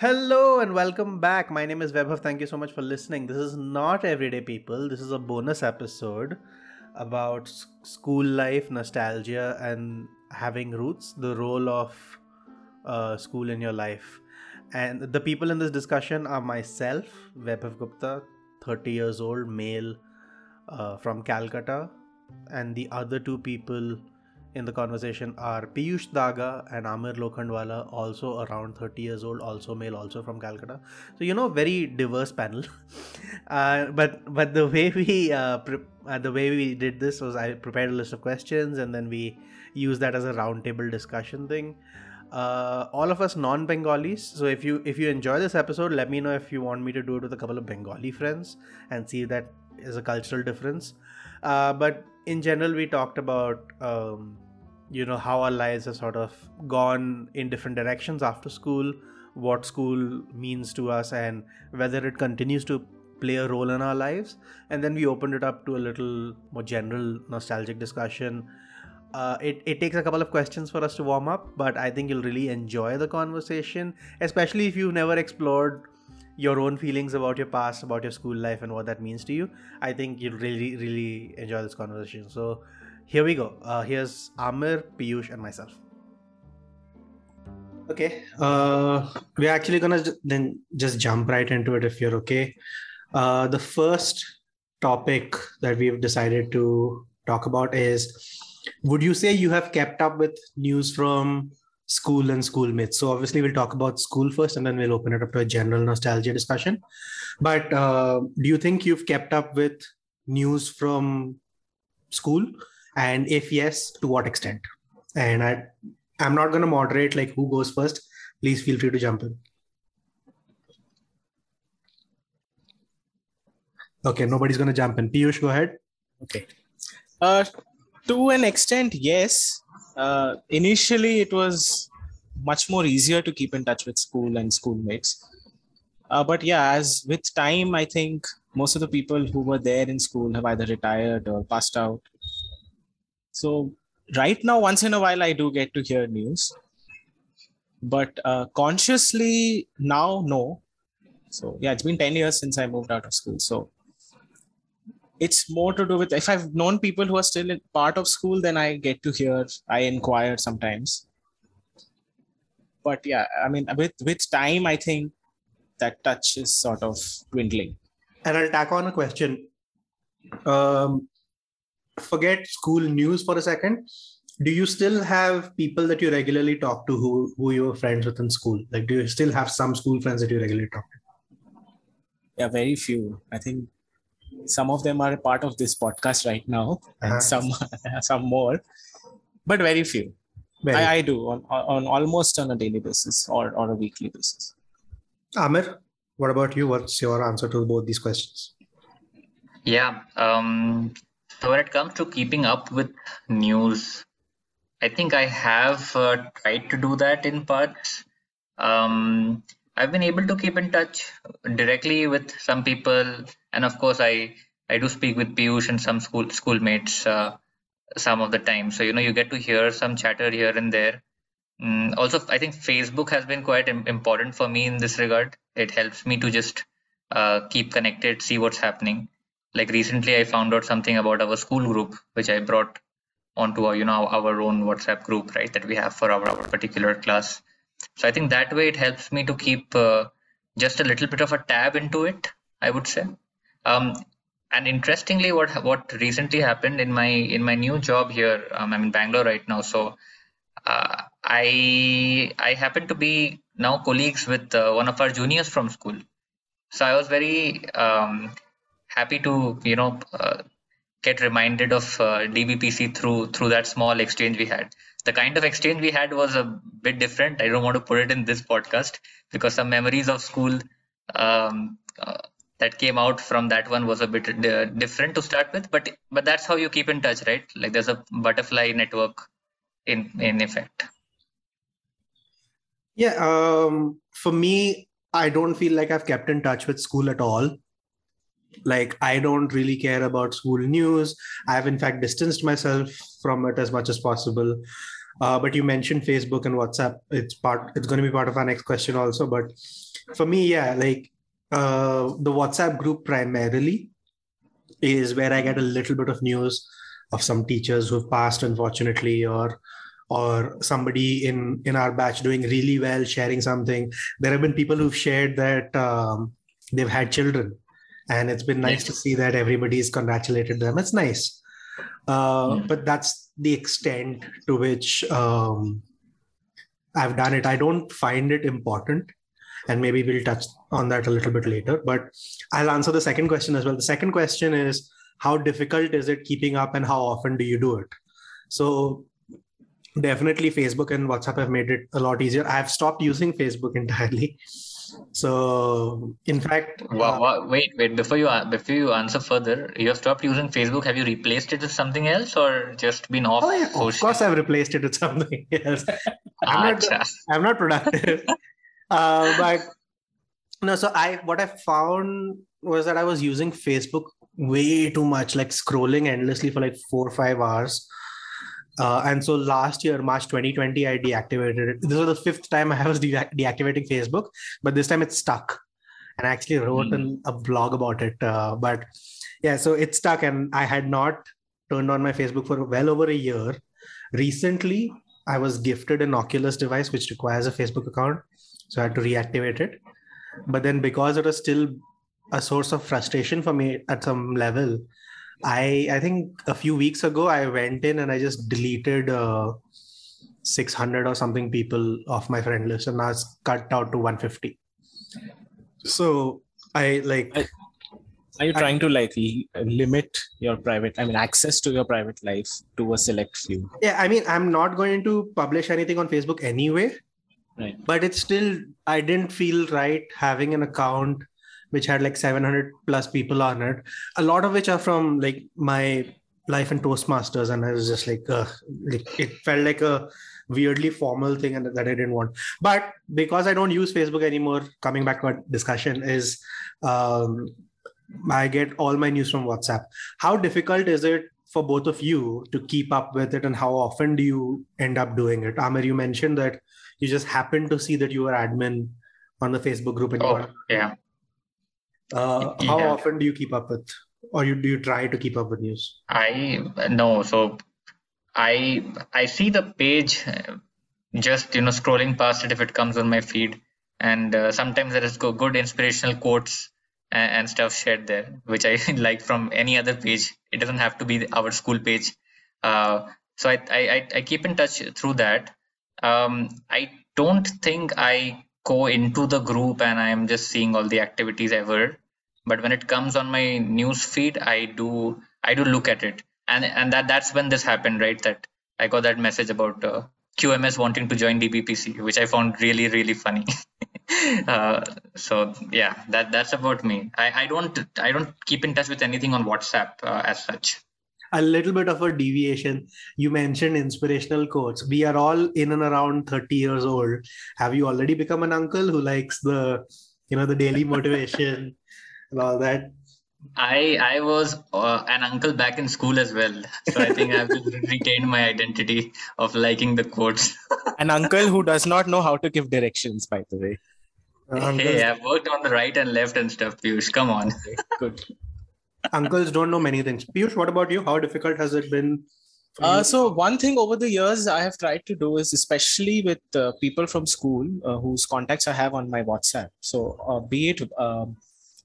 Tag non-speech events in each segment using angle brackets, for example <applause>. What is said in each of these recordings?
Hello and welcome back. My name is Vaibhav. Thank you so much for listening. This is not Everyday People. This is a bonus episode about school life, nostalgia, and having roots, the role of uh, school in your life. And the people in this discussion are myself, Vaibhav Gupta, 30 years old, male uh, from Calcutta, and the other two people in the conversation are Piyush Daga and Amir Lokhandwala, also around 30 years old, also male, also from Calcutta. So you know, very diverse panel. <laughs> uh, but but the way we uh, pre- uh, the way we did this was I prepared a list of questions and then we used that as a roundtable discussion thing. Uh, all of us non-Bengalis. So if you if you enjoy this episode, let me know if you want me to do it with a couple of Bengali friends and see if that is a cultural difference. Uh, but in general, we talked about um, you know how our lives have sort of gone in different directions after school, what school means to us, and whether it continues to play a role in our lives. And then we opened it up to a little more general nostalgic discussion. Uh, it, it takes a couple of questions for us to warm up, but I think you'll really enjoy the conversation, especially if you've never explored your own feelings about your past, about your school life, and what that means to you. I think you'll really, really enjoy this conversation. So, here we go. Uh, here's Amir, Piyush, and myself. Okay. Uh, we're actually gonna ju- then just jump right into it if you're okay. Uh, the first topic that we've decided to talk about is would you say you have kept up with news from school and schoolmates? So obviously we'll talk about school first and then we'll open it up to a general nostalgia discussion. But uh, do you think you've kept up with news from school? And if yes, to what extent? And I I'm not going to moderate like who goes first. Please feel free to jump in. Okay, nobody's going to jump in. Piyush, go ahead. Okay. Uh, to an extent, yes. Uh, initially, it was much more easier to keep in touch with school and schoolmates. Uh, but yeah, as with time, I think most of the people who were there in school have either retired or passed out. So right now, once in a while, I do get to hear news. But uh, consciously now, no. So yeah, it's been 10 years since I moved out of school. So it's more to do with if I've known people who are still in part of school, then I get to hear, I inquire sometimes. But yeah, I mean, with with time, I think that touch is sort of dwindling. And I'll tack on a question. Um, forget school news for a second. Do you still have people that you regularly talk to who, who you were friends with in school? Like, do you still have some school friends that you regularly talk to? Yeah, very few. I think some of them are a part of this podcast right now, and Uh-huh. some <laughs> some more, but very few. Very- I, I do on, on almost on a daily basis or, or a weekly basis. Amir, what about you? What's your answer to both these questions? Yeah. Um, so when it comes to keeping up with news, I think I have uh, tried to do that in parts. Um, I've been able to keep in touch directly with some people, and of course, I I do speak with Piyush and some school schoolmates uh, some of the time. So you know, you get to hear some chatter here and there. Mm, also, I think Facebook has been quite important for me in this regard. It helps me to just uh, keep connected, see what's happening like recently i found out something about our school group which i brought onto our you know our own whatsapp group right that we have for our, our particular class so i think that way it helps me to keep uh, just a little bit of a tab into it i would say. Um, and interestingly what what recently happened in my in my new job here um, i'm in bangalore right now. So uh, i i happen to be now colleagues with uh, one of our juniors from school. So i was very um, happy to you know uh, get reminded of uh, DBPC through through that small exchange we had. The kind of exchange we had was a bit different. I don't want to put it in this podcast because some memories of school um, uh, that came out from that one was a bit different to start with. But but that's how you keep in touch, right? Like there's a butterfly network in in effect. Yeah, um, for me, I don't feel like I've kept in touch with school at all. Like, I don't really care about school news. I've, in fact, distanced myself from it as much as possible. Uh, but you mentioned Facebook and WhatsApp. It's part. It's going to be part of our next question also. But for me, yeah, like uh, the WhatsApp group primarily is where I get a little bit of news of some teachers who've passed, unfortunately, or or somebody in in our batch doing really well, sharing something. There have been people who've shared that um, they've had children, and it's been nice yes. to see that everybody's congratulated them. It's nice, uh, yeah. but that's the extent to which um, I've done it. I don't find it important and maybe we'll touch on that a little bit later but i'll answer the second question as well the second question is how difficult is it keeping up and how often do you do it so definitely facebook and whatsapp have made it a lot easier i've stopped using facebook <laughs> entirely so in fact well, uh, wait wait before you before you answer further you have stopped using facebook. Have you replaced it with something else or just been off oh, yeah, of course i've replaced it with something <laughs> else. I'm not i'm not productive. <laughs> Uh, but no so i what i found was that i was using facebook way too much like scrolling endlessly for like four or five hours uh, and so last year march 2020 i deactivated it this was the fifth time i was <laughs> de- deactivating facebook but this time it's stuck and i actually wrote mm. an, a blog about it uh, but yeah so it's stuck and i had not turned on my facebook for well over a year recently i was gifted an oculus device which requires a facebook account so I had to reactivate it. But then because it was still a source of frustration for me at some level, I I think a few weeks ago I went in and I just deleted uh, 600 or something people off my friend list and now it's cut out to 150. So I like. I, are you trying I, to like limit your private i mean access to your private life to a select few yeah i mean i'm not going to publish anything on facebook anyway right. but it's still i didn't feel right having an account which had like 700 plus people on it a lot of which are from like my life and toastmasters and i was just like, uh, like it felt like a weirdly formal thing and that i didn't want but because i don't use facebook anymore coming back to our discussion is um, i get all my news from whatsapp how difficult is it for both of you to keep up with it and how often do you end up doing it amir you mentioned that you just happened to see that you were admin on the Facebook group. And oh, yeah. Uh, how yeah. often do you keep up with, or you do you try to keep up with news? I no, so I I see the page, just you know scrolling past it if it comes on my feed, and uh, sometimes there is good inspirational quotes and, and, stuff shared there, which I <laughs> like from any other page. It doesn't have to be our school page. Uh, so I, I I keep in touch through that um, I don't think I go into the group and I am just seeing all the activities ever. But when it comes on my news feed, I do I do look at it, and and that that's when this happened, right? That I got that message about uh, QMS wanting to join DBPC, which I found really really funny. <laughs> uh, so yeah, that that's about me. I, I don't I don't keep in touch with anything on WhatsApp uh, as such a little bit of a deviation. You mentioned inspirational quotes. We are all in and around 30 years old. Have you already become an uncle who likes the, you know, the daily motivation <laughs> and all that? I I was uh, an uncle back in school as well, so I think I've <laughs> retained my identity of liking the quotes. <laughs> an uncle who does not know how to give directions, by the way. Hey, I've worked on the right and left and stuff, Piyush. Come on. Good uncles don't know many things. Piyush, what about you? How difficult has it been? Uh, so one thing over the years I have tried to do is, especially with uh, people from school uh, whose contacts I have on my WhatsApp. So uh, be it um,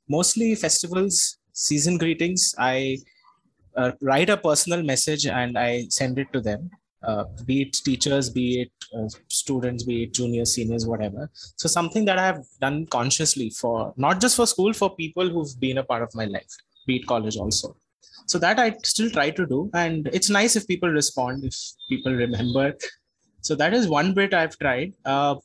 mostly festivals, season greetings, I uh, write a personal message and I send it to them. Uh, be it teachers, be it students, be it juniors, seniors, whatever. So something that I have done consciously for not just for school, for people who've been a part of my life beat college also. So that i still try to do and it's nice if people respond if people remember. So that is one bit i've tried. Uh,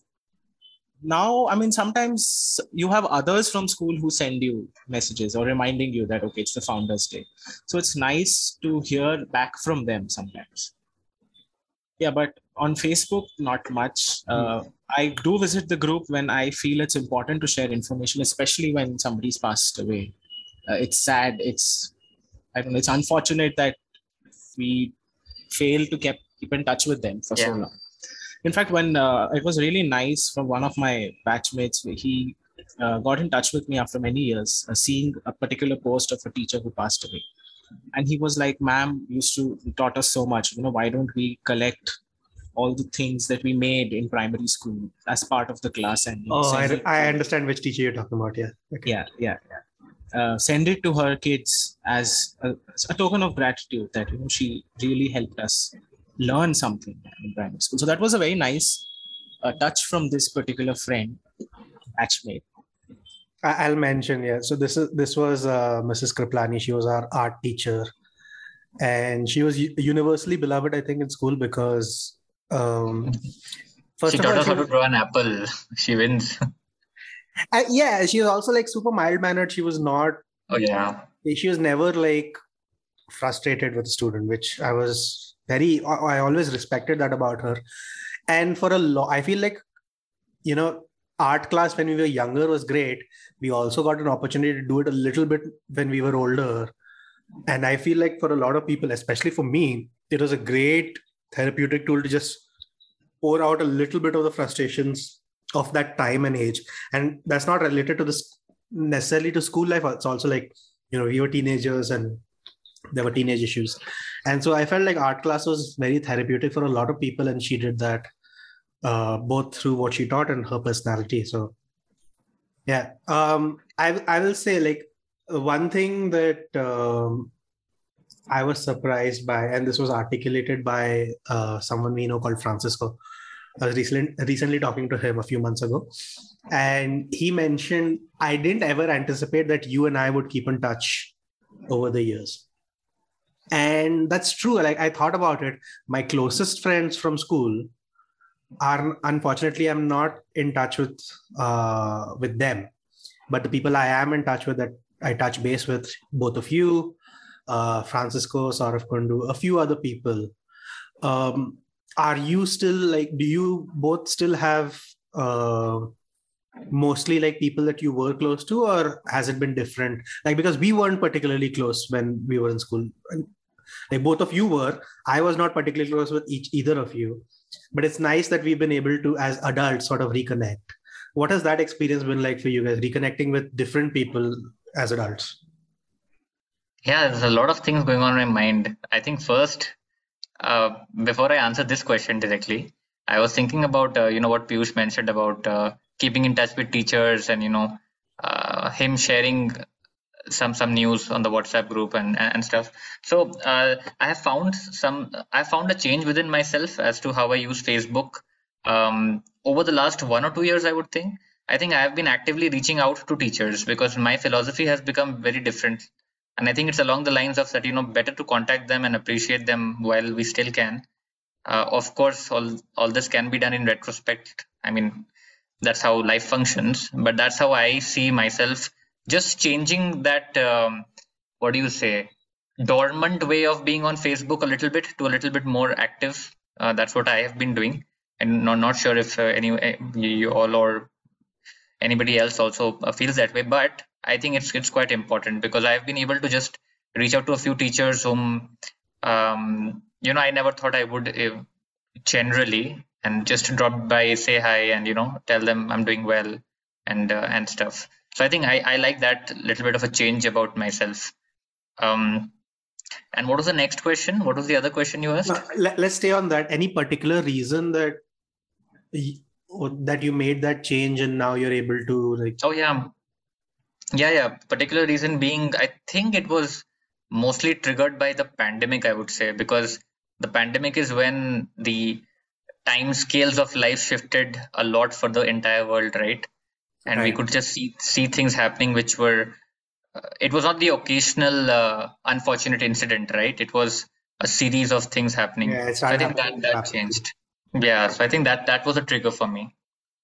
now i mean sometimes you have others from school who send you messages or reminding you that okay it's the founders day. So it's nice to hear back from them sometimes. Yeah but on facebook not much. Uh, i do visit the group when i feel it's important to share information especially when somebody's passed away uh, it's sad it's i don't know it's unfortunate that we fail to keep keep in touch with them for yeah. so long in fact, when uh, it was really nice from one of my batchmates, he uh, got in touch with me after many years, uh, seeing a particular post of a teacher who passed away. And he was like, ma'am used to taught us so much. You know, why don't we collect all the things that we made in primary school as part of the class and Oh, I, I understand which teacher you're talking about. Yeah. Okay. yeah yeah yeah uh, send it to her kids as a, as a token of gratitude that you know she really helped us learn something in primary school so that was a very nice uh, touch from this particular friend batchmate I- I'll mention, yeah. So this is this was uh, Mrs. Kriplani. She was our art teacher, and she was u- universally beloved, I think, in school because um, first she of taught all, us she how to draw an apple. She wins. <laughs> uh, yeah, she was also like super mild mannered. She was not. Oh yeah. She was never like frustrated with the student, which I was very. I I always respected that about her, and for a lot, I feel like, you know, art class when we were younger was great. We also got an opportunity to do it a little bit when we were older. And I feel like for a lot of people, especially for me, it was a great therapeutic tool to just pour out a little bit of the frustrations of that time and age. And that's not related to this necessarily to school life. It's also like, you know, we were teenagers and there were teenage issues. And so I felt like art class was very therapeutic for a lot of people. And she did that uh, both through what she taught and her personality. So, yeah, um, I I will say like one thing that um, I was surprised by, and this was articulated by uh, someone we know called Francisco. I was recently recently talking to him a few months ago, and he mentioned I didn't ever anticipate that you and I would keep in touch over the years. And that's true. Like I thought about it. My closest friends from school are unfortunately i'm not in touch with uh, with them but the people i am in touch with that i touch base with both of you uh, francisco Saurav kundu a few other people um, are you still like do you both still have uh, mostly like people that you were close to or has it been different? Like because we weren't particularly close when we were in school. Like both of you were. I was not particularly close with each either of you. But it's nice that we've been able to as adults sort of reconnect. What has that experience been like for you guys reconnecting with different people as adults? Yeah, there's a lot of things going on in my mind. I think first, uh, before I answer this question directly, I was thinking about uh, you know what Piyush mentioned about uh, keeping in touch with teachers and you know uh, him sharing some some news on the WhatsApp group and and stuff. So uh, I have found some I found a change within myself as to how I use Facebook um, over the last one or two years. I would think. I think I have been actively reaching out to teachers because my philosophy has become very different and i think it's along the lines of that you know better to contact them and appreciate them while we still can. Uh, of course all all this can be done in retrospect. I mean that's how life functions. But that's how i see myself just changing that um, what do you say dormant way of being on facebook a little bit to a little bit more active. Uh, that's what i have been doing. And not, not sure if uh, any uh, you all or anybody else also uh, feels that way. But i think it's it's quite important because i've been able to just reach out to a few teachers whom um, you know i never thought i would uh, generally and just drop by say hi and you know tell them i'm doing well and uh, and stuff. So i think i i like that little bit of a change about myself. Um and what was the next question? What was the other question you asked? Now, let, us stay on that. Any particular reason that that you made that change and now you're able to like Oh yeah, yeah, yeah. Particular reason being, I think it was mostly triggered by the pandemic. I would say because the pandemic is when the time scales of life shifted a lot for the entire world, right? And we could just see see things happening which were. Uh, it was not the occasional uh, unfortunate incident, right? It was a series of things happening. Yeah, so I think that happening that rapidly. changed. Yeah, so I think that that was a trigger for me.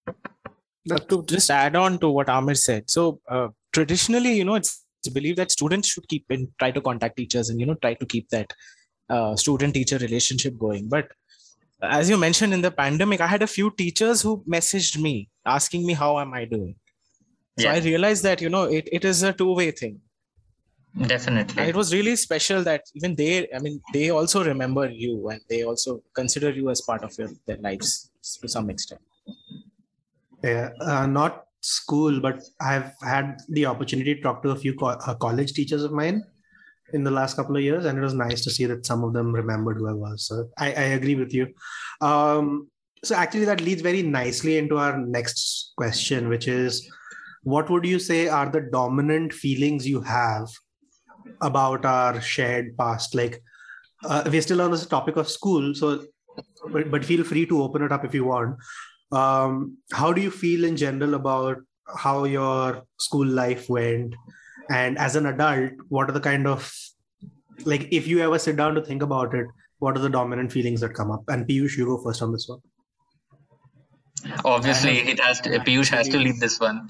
Uh, to just add on to what Amir said. So uh, traditionally, you know, it's, it's believed that students should keep in try to contact teachers and you know try to keep that uh, student-teacher relationship going. But as you mentioned in the pandemic, I had a few teachers who messaged me asking me how am I doing. So I realized that you know it, it is a two-way thing. And definitely. it was really special that even they, I mean, they also remember you and they also consider you as part of your, their lives. to some extent. Yeah, uh, not school, but I've had the opportunity to talk to a few co- uh, college teachers of mine in the last couple of years, and it was nice to see that some of them remembered who I was. So I, I agree with you. Um, so actually, that leads very nicely into our next question, which is, what would you say are the dominant feelings you have about our shared past? Like, uh, we're still on this topic of school, so but, but feel free to open it up if you want. Um, how do you feel in general about how your school life went? And as an adult, what are the kind of like if you ever sit down to think about it, what are the dominant feelings that come up? And Piyush, you go first on this one. Obviously, it has to. Piyush has to lead this one.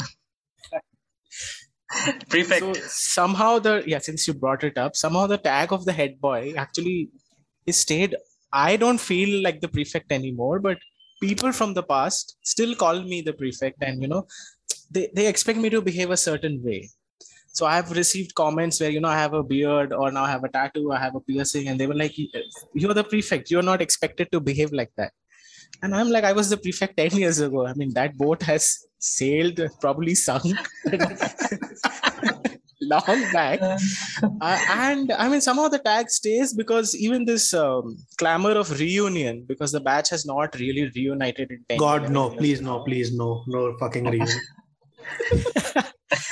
Prefect. So somehow the yeah, since you brought it up, somehow the tag of the head boy actually is stayed. I don't feel like the prefect anymore, but people from the past still call me the prefect, and you know, they, they expect me to behave a certain way. So I have received comments where you know I have a beard or now I have a tattoo, I have a piercing, and they were like, "You're the prefect. You're not expected to behave like that." And I'm like, I was the prefect 10 years ago. I mean, that boat has sailed, probably sunk <laughs> long back. Uh, and I mean, somehow the tag stays because even this um, clamor of reunion, because the batch has not really reunited in 10 God, years. no, please, no, please, no, no fucking reason. <laughs>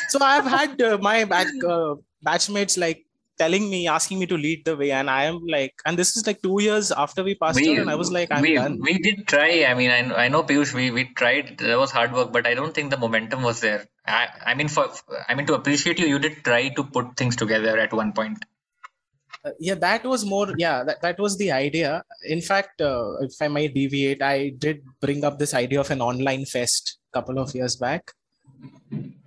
So I've had uh, my back, uh, batchmates like telling me, asking me to lead the way. And I am like, and this is like two years after we passed out. And I was like, I'm we, done. we did try. I mean, I, I know Piyush, we, we tried. There was hard work, but I don't think the momentum was there. I, I mean, for I mean, to appreciate you, you did try to put things together at one point. Uh, yeah that was more yeah that, that was the idea in fact uh, if i might deviate i did bring up this idea of an online fest a couple of years back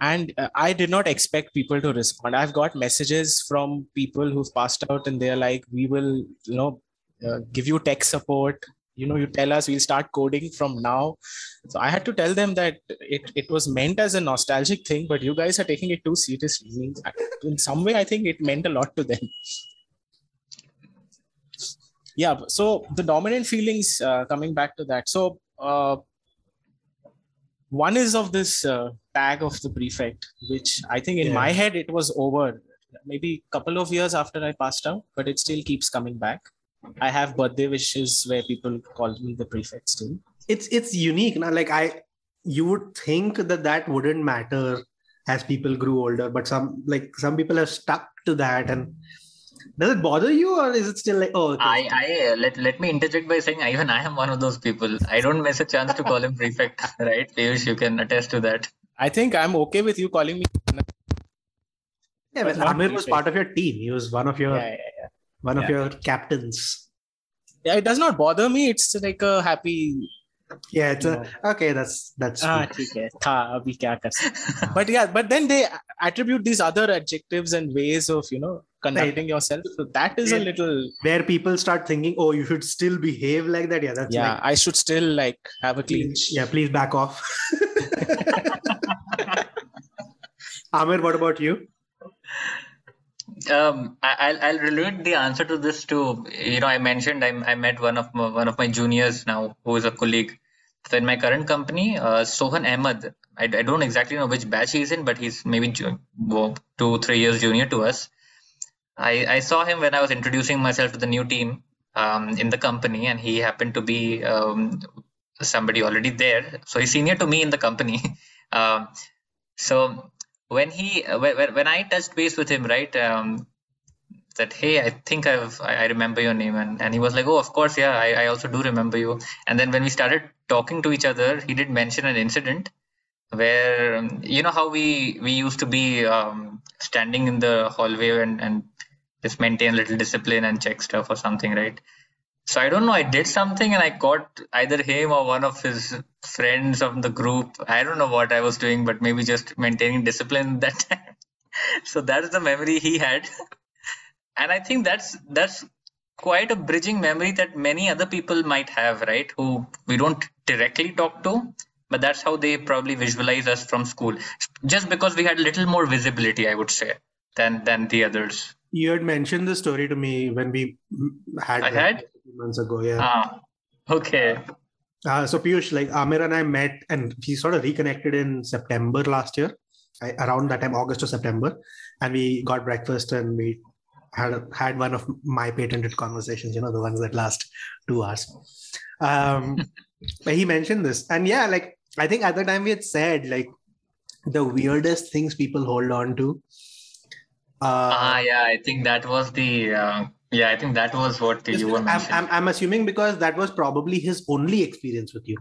and uh, i did not expect people to respond. I've got messages from people who've passed out and they're like we will you know uh, give you tech support. You know you tell us we'll start coding from now. So i had to tell them that it, it was meant as a nostalgic thing but you guys are taking it too seriously. In some way i think it meant a lot to them. Yeah so the dominant feelings uh, coming back to that. So uh, one is of this uh, tag of the prefect which i think in Yeah. my head it was over maybe a couple of years after i passed out but it still keeps coming back i have birthday wishes where people call me the prefect still it's it's unique now like i you would think that that wouldn't matter as people grew older but some like some people have stuck to that and does it bother you or is it still like oh okay. I, I uh, let let me interject by saying even I am one of those people. I don't miss a chance to call him prefect, <laughs> right? Piyush, you can attest to that. I think I'm okay with you calling me. Yeah, Amir was part of your team. He was one of your yeah, yeah, yeah. one of your captains. Yeah, it does not bother me. It's like a happy. Yeah, it's a, okay. That's that's. Ah, okay. Tha, kya but yeah, but then they attribute these other adjectives and ways of you know conducting right. yourself. So that is a little where people start thinking, oh, you should still behave like that. Yeah, that's yeah. Like... I should still like have a clean. Yeah, please back off. <laughs> amir what about you Um, I, I'll I'll relate the answer to this to you know I mentioned I I met one of my, one of my juniors now who is a colleague. So in my current company, uh, Sohan Ahmed. I, I don't exactly know which batch he's in, but he's maybe two three years junior to us. I I saw him when I was introducing myself to the new team um, in the company, and he happened to be um, somebody already there. So he's senior to me in the company. <laughs> um, so when he uh, when, when I touched base with him, right, um, that hey, I think I've I I remember your name, and and he was like, oh, of course, yeah, I, I also do remember you. And then when we started talking to each other, he did mention an incident where um, you know how we we used to be um, standing in the hallway and and just maintain a little discipline and check stuff or something, right? So I don't know. I did something and I caught either him or one of his friends of the group. I don't know what I was doing, but maybe just maintaining discipline <laughs> that time. so that's the memory he had, and I think that's that's quite a bridging memory that many other people might have, right? Who we don't directly talk to, but that's how they probably visualize us from school. Just because we had a little more visibility, I would say, than than the others. You had mentioned the story to me when we had I had? a few months ago yeah Ah, okay. Uh, so Piyush, like Amir and I met and we sort of reconnected in September last year, I, around that time, August or September, and we got breakfast and we had had one of my patented conversations. You know, the ones that last two hours. Um, <laughs> but he mentioned this, and yeah, like I think at the time we had said like the weirdest things people hold on to. Uh, ah, yeah, I think that was the uh, yeah, I think that was what you were mentioning. I'm, I'm, I'm assuming because that was probably his only experience with you.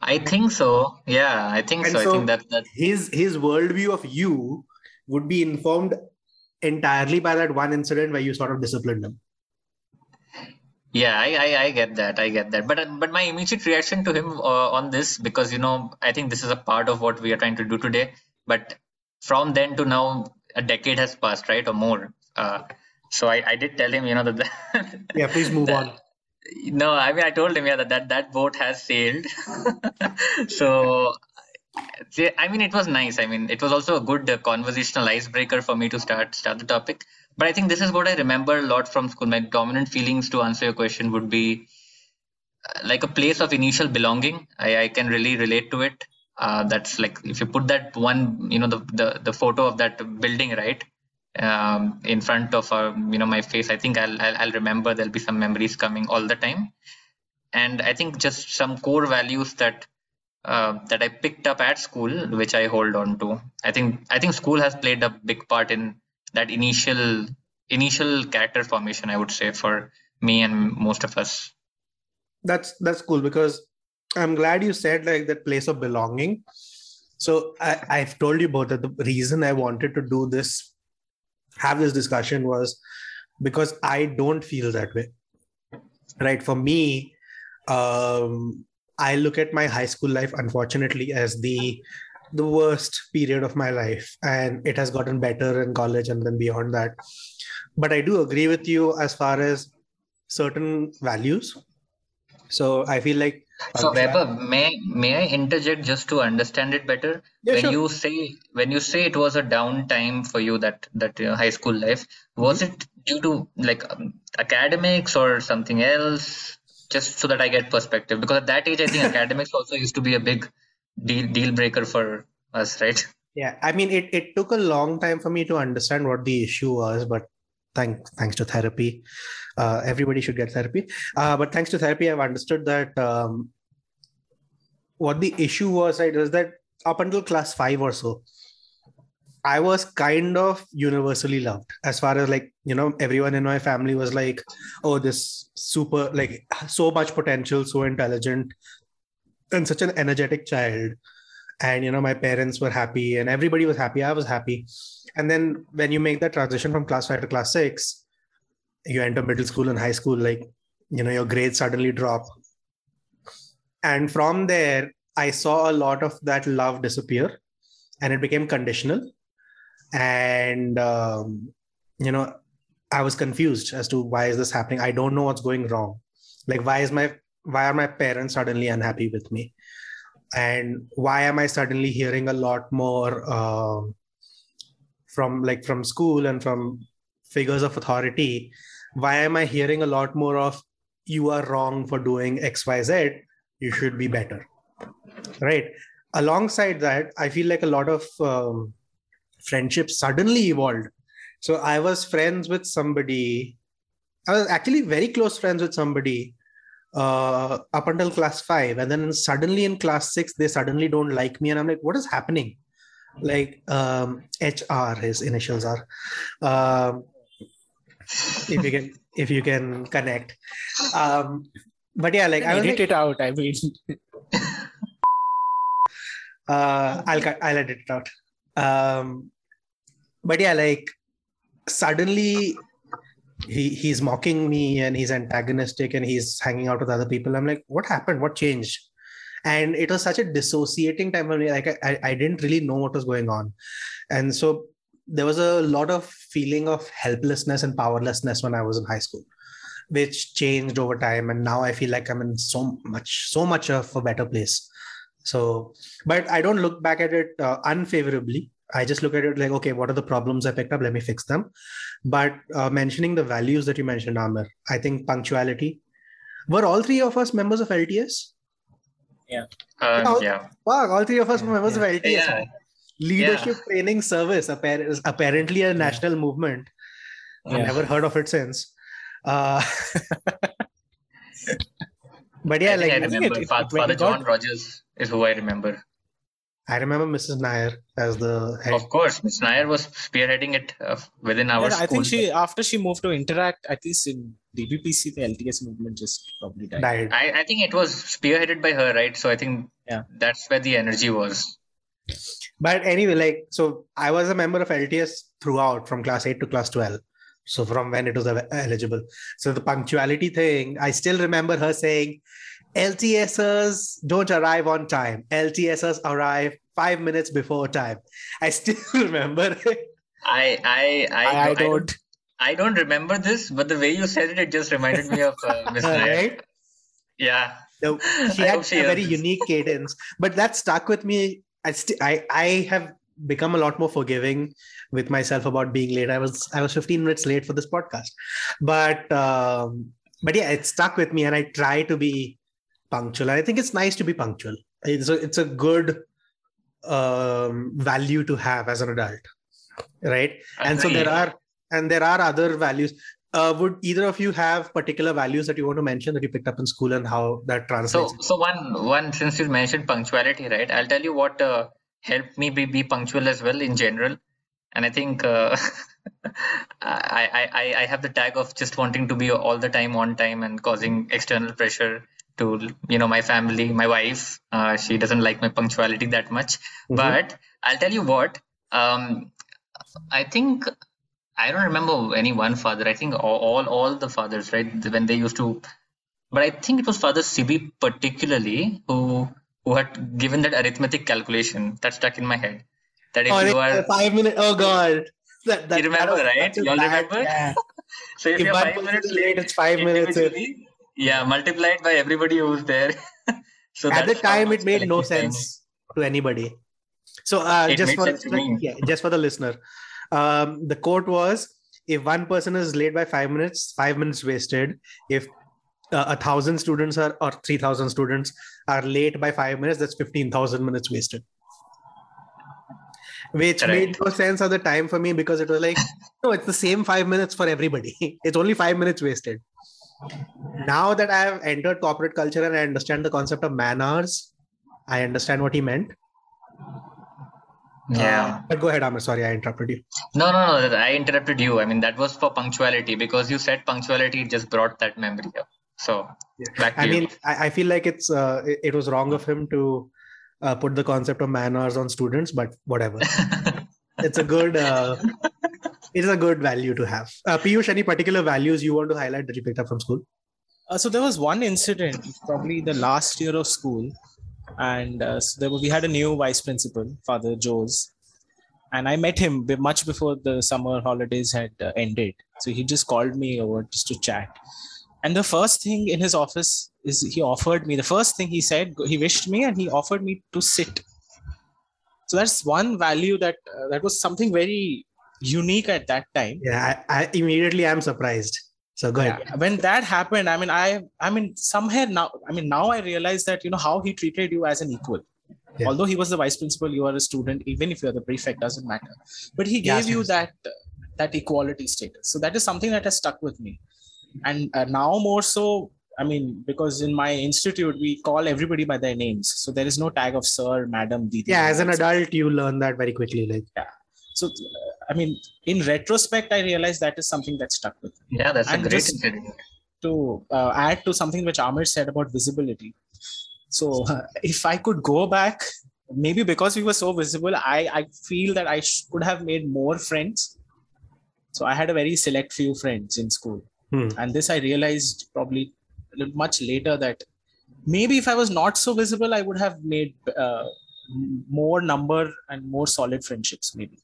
I think so. Yeah, I think so. so. I think that, that his his worldview of you would be informed entirely by that one incident where you sort of disciplined him. Yeah, I, I, I get that. I get that. But but my immediate reaction to him uh, on this, because you know, I think this is a part of what we are trying to do today. But from then to now, a decade has passed, right, or more. Uh, so I, I did tell him, you know, that. yeah, please move <laughs> that, on. No, I mean, I told him, yeah, that that, that boat has sailed. <laughs> so, I mean, it was nice. I mean, it was also a good uh, conversational icebreaker for me to start start the topic. But I think this is what I remember a lot from school. My dominant feelings to answer your question would be uh, like a place of initial belonging. I, I can really relate to it. Uh, that's like if you put that one, you know, the, the the photo of that building, right? um, in front of uh, you know my face i think I'll, I'll, I'll remember. There'll be some memories coming all the time. And i think just some core values that uh, that i picked up at school which i hold on to. I think i think school has played a big part in that initial initial character formation i would say for me and most of us. That's that's cool because i'm glad you said like that place of belonging so I, i've told you both that the reason i wanted to do this have this discussion was because I don't feel that way. Right. For me, um, I look at my high school life, unfortunately, as the the worst period of my life. And it has gotten better in college and then beyond that. But I do agree with you as far as certain values. So I feel like so Vaibhav, may may I interject just to understand it better? Yeah, when sure. you say when you say it was a downtime for you that that uh, high school life, was mm-hmm. it due to like um, academics or something else? Just so that I get perspective, because at that age, I think <laughs> academics also used to be a big deal deal breaker for us, right? Yeah, I mean, it it took a long time for me to understand what the issue was, but thanks thanks to therapy, uh, everybody should get therapy. Uh, but thanks to therapy, I've understood that um, what the issue was, right, was that up until class five or so, I was kind of universally loved as far as like, you know, everyone in my family was like, oh, this super, like, so much potential, so intelligent, and such an energetic child. And, you know, my parents were happy and everybody was happy. I was happy. And then when you make that transition from class five to class six, you enter middle school and high school like you know your grades suddenly drop. And from there i saw a lot of that love disappear and it became conditional. And um, you know i was confused as to why is this happening? I don't know what's going wrong. Like why is my why are my parents suddenly unhappy with me and why am i suddenly hearing a lot more uh, from like from school and from figures of authority why am I hearing a lot more of you are wrong for doing XYZ? You should be better. Right. Alongside that, I feel like a lot of um, friendships suddenly evolved. So I was friends with somebody, I was actually very close friends with somebody uh, up until class five. And then suddenly in class six, they suddenly don't like me. And I'm like, what is happening? Like um, HR, his initials are. Um, if you can if you can connect um but yeah like I'll edit like, it out i mean <laughs> uh i'll i'll edit it out um but yeah like suddenly he he's mocking me and he's antagonistic and he's hanging out with other people i'm like what happened what changed and it was such a dissociating time for me like I, I didn't really know what was going on and so there was a lot of feeling of helplessness and powerlessness when I was in high school, which changed over time. And now I feel like I'm in so much, so much of a better place. So, but I don't look back at it uh, unfavorably. I just look at it like, okay, what are the problems I picked up? Let me fix them. But uh, mentioning the values that you mentioned, Amir, I think punctuality, Were all three of us members of LTS? Um, Oh, yeah. Wow, all three of us were Yeah, members of LTS. Yeah. Leadership Training Service, appar- apparently a national movement. I've never heard of it since. Uh, <laughs> but yeah, I, like I think <laughs> remember it- it- Fa- when Father it got- John Rogers is who I remember. I remember Mrs. Nair as the head. Of course, Mrs. Nair was spearheading it uh, within our Yeah, school. I think she after she moved to Interact, at least in DBPC, the LTS movement just probably died. died. I, I think it was spearheaded by her, right? So I think Yeah. that's where the energy was. But anyway, like, so I was a member of LTS throughout from class 8 to class 12. So from when it was eligible. So the punctuality thing, I still remember her saying, LTSers don't arrive on time. LTSers arrive five minutes before time. I still <laughs> remember it. I I I, I, I don't, don't. I don't remember this, but the way you said it, it just reminded me of uh, <laughs> Miss Nair. right? Yeah. So she <laughs> I had she a very this. unique cadence, but that stuck with me. I, st- I I have become a lot more forgiving with myself about being late. I was I was 15 minutes late for this podcast, but um, but yeah, it stuck with me, and I try to be punctual. I think it's nice to be punctual. It's a it's a good um, value to have as an adult, right? and so there are and there are other values uh, would either of you have particular values that you want to mention that you picked up in school and how that translates so one, one since you mentioned punctuality, right? I'll tell you what uh, helped me be, be punctual as well in general, and I think uh, <laughs> I I I have the tag of just wanting to be all the time on time and causing external pressure to you know my family, my wife. Uh, she doesn't like my punctuality that much, Mhm. but I'll tell you what. Um, I think I don't remember any one father. I think all, all all the fathers, right? When they used to but I think it was Father Sibi particularly who who had given that arithmetic calculation that stuck in my head. That if oh, you are, five minutes oh god that, that, You remember, that was right? You all bad- remember? yeah. <laughs> so if if you're five minutes late it's five minutes yeah, multiplied by everybody who's there. <laughs> so at the time it made no sense to anybody. So uh, just for sense to me. yeah, just for the listener. Um, the quote was if one person is late by five minutes five minutes wasted. If uh, a thousand students are or 3000 students are late by five minutes that's 15000 minutes wasted. Which Correct. made no sense at the time for me because it was like <laughs> no it's the same five minutes for everybody. <laughs> It's only five minutes wasted now that i have entered corporate culture and i understand the concept of man hours i understand what he meant Yeah. Uh, but go ahead amir sorry i interrupted you No, no, no. I interrupted you. I mean, that was for punctuality because you said punctuality. Just brought that memory up. So back to I you. mean, I, I feel like it's uh, it, it was wrong of him to uh, put the concept of man hours on students, but whatever. <laughs> it's a good uh, it's a good value to have. Uh, Piyush, any particular values you want to highlight that you picked up from school? Uh, so there was one incident, probably the last year of school, and uh, so there were, we had a new vice principal, Father Joes, and I met him much before the summer holidays had uh, ended. So he just called me over just to chat. And the first thing in his office is he offered me the first thing he said. He wished me and he offered me to sit. So that's one value that uh, that was something very unique at that time. Yeah, I, immediately I'm surprised. So go ahead. Yeah, when that happened i mean i i mean somewhere now i mean now i realize that you know how he treated you as an equal Yeah. although he was the vice principal you are a student even if you're the prefect doesn't matter but he gave you yes. that that equality status so that is something that has stuck with me and uh, now more so i mean because in my institute we call everybody by their names so there is no tag of sir madam Didi. Yeah, as an adult, you learn that very quickly. Like, yeah, so i mean in retrospect i realize that is something that stuck with me yeah, that's a great just- incident. to uh, add to something which Amir said about visibility. So <laughs> if I could go back, maybe because we were so visible, I, I feel that I sh- could have made more friends. So I had a very select few friends in school. Hmm. And this I realized probably much later that maybe if I was not so visible, I would have made uh, more number and more solid friendships, maybe.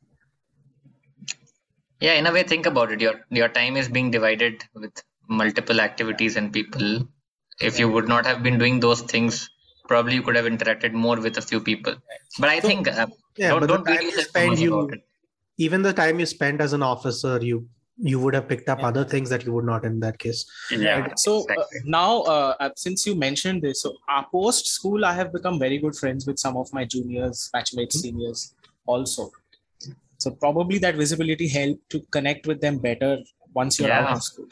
Yeah, in a way, think about it. Your your time is being divided with multiple activities and people. If you would not have been doing those things, probably you could have interacted more with a few people. But I So- think uh, yeah, don't but the don't beat time you spend, you even the time you spent as an officer, you you would have picked up Yeah. other things that you would not in that case Yeah. so uh, now uh, uh, since you mentioned this so uh, post school i have become very good friends with some of my juniors batchmates seniors also so probably that visibility helped to connect with them better once you're out of school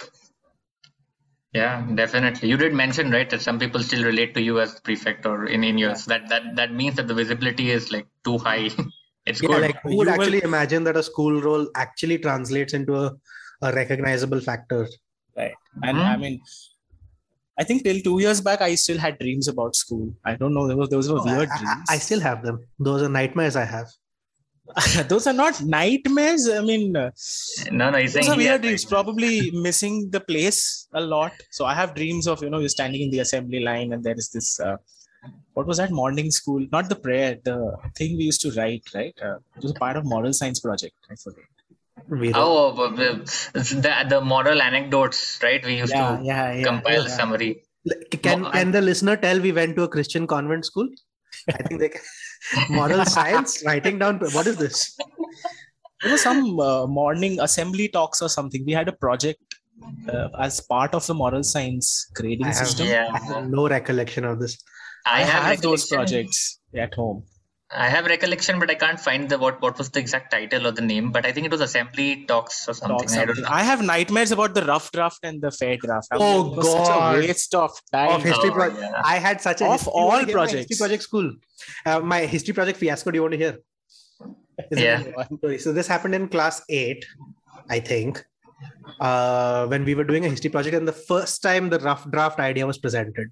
Yeah, definitely. You did mention, right, that some people still relate to you as prefect or in, in yours. That that that means that the visibility is like too high. <laughs> it's yeah good. like who would You will- actually imagine that a school role actually translates into a, a recognizable factor Right, and Mhm. i mean i think till two years back i still had dreams about school i don't know those, those were Oh, I- weird I, dreams I still have them those are nightmares i have <laughs> those are not nightmares i mean uh, no, no, he's those saying are weird dreams probably missing the place a lot so i have dreams of you know you're standing in the assembly line and there is this uh, what was that morning school not the prayer the thing we used to write right uh, it was part of moral science project i forget we Oh, but the, the the moral anecdotes, right? We used yeah to yeah yeah compile yeah. summary. Like, Can can the listener tell we went to a Christian convent school? I think they can. Moral <laughs> science writing down. What is this? there was some uh, morning assembly talks or something we had a project uh, as part of the moral science grading I have, system Yeah. I have no recollection of this. i, have, those projects at home I have recollection, but I can't find the what what was the exact title or the name. But I think it was assembly talks or something. Talk I don't something. know. I have nightmares about the rough draft and the fair draft. I'm Oh, like, it was such a God. waste of time. Of history Oh, project. yeah. I had such a Of history- all wanna hear my projects. history project school. Uh, my history project fiasco. Do you want to hear? Is Yeah. So this happened in class eight, I think, uh, when we were doing a history project, and the first time the rough draft idea was presented,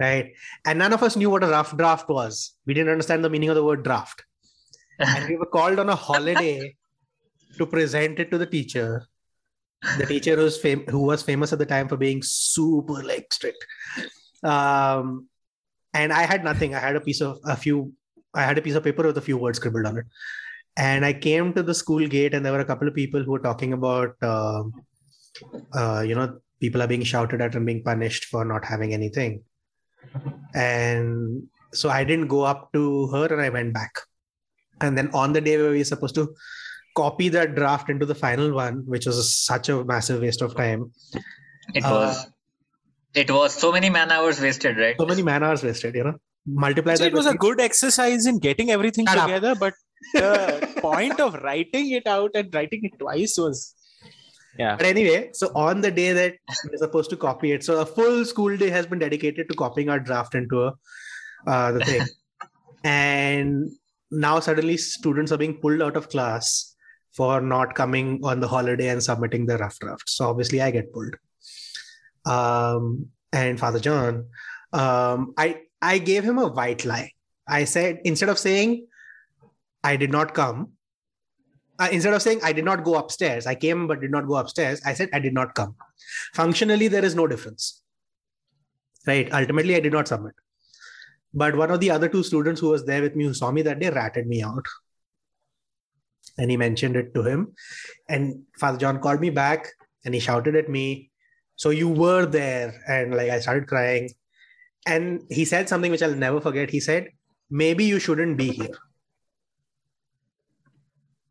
right? And none of us knew what a rough draft was. We didn't understand the meaning of the word draft, and we were called on a holiday <laughs> to present it to the teacher. The teacher who's fam- who was famous at the time for being super like strict. Um, and I had nothing. I had a piece of a few I had a piece of paper with a few words scribbled on it. And I came to the school gate, and there were a couple of people who were talking about, um uh, you know, people are being shouted at and being punished for not having anything. And so I didn't go up to her, and I went back. And then on the day where we were supposed to copy that draft into the final one, which was such a massive waste of time, It Uh, was. It was so many man hours wasted, right? so many man hours wasted. You know, multiply So that. it was with a good exercise in getting everything Shut up. together, but the <laughs> point of writing it out and writing it twice was yeah. But anyway, so on the day that we're supposed to copy it, so a full school day has been dedicated to copying our draft into a uh, the thing, <laughs> and now suddenly students are being pulled out of class for not coming on the holiday and submitting the rough draft. So obviously, I get pulled. Um, and Father John, um, I I gave him a white lie. I said instead of saying I did not come, uh, instead of saying I did not go upstairs, I came but did not go upstairs, I said I did not come. Functionally, there is no difference. Right. Ultimately, I did not submit. But one of the other two students who was there with me who saw me that day ratted me out. And he mentioned it to him. And Father John called me back and he shouted at me, So you were there. And like I started crying. And he said something which I'll never forget. He said, Maybe you shouldn't be here.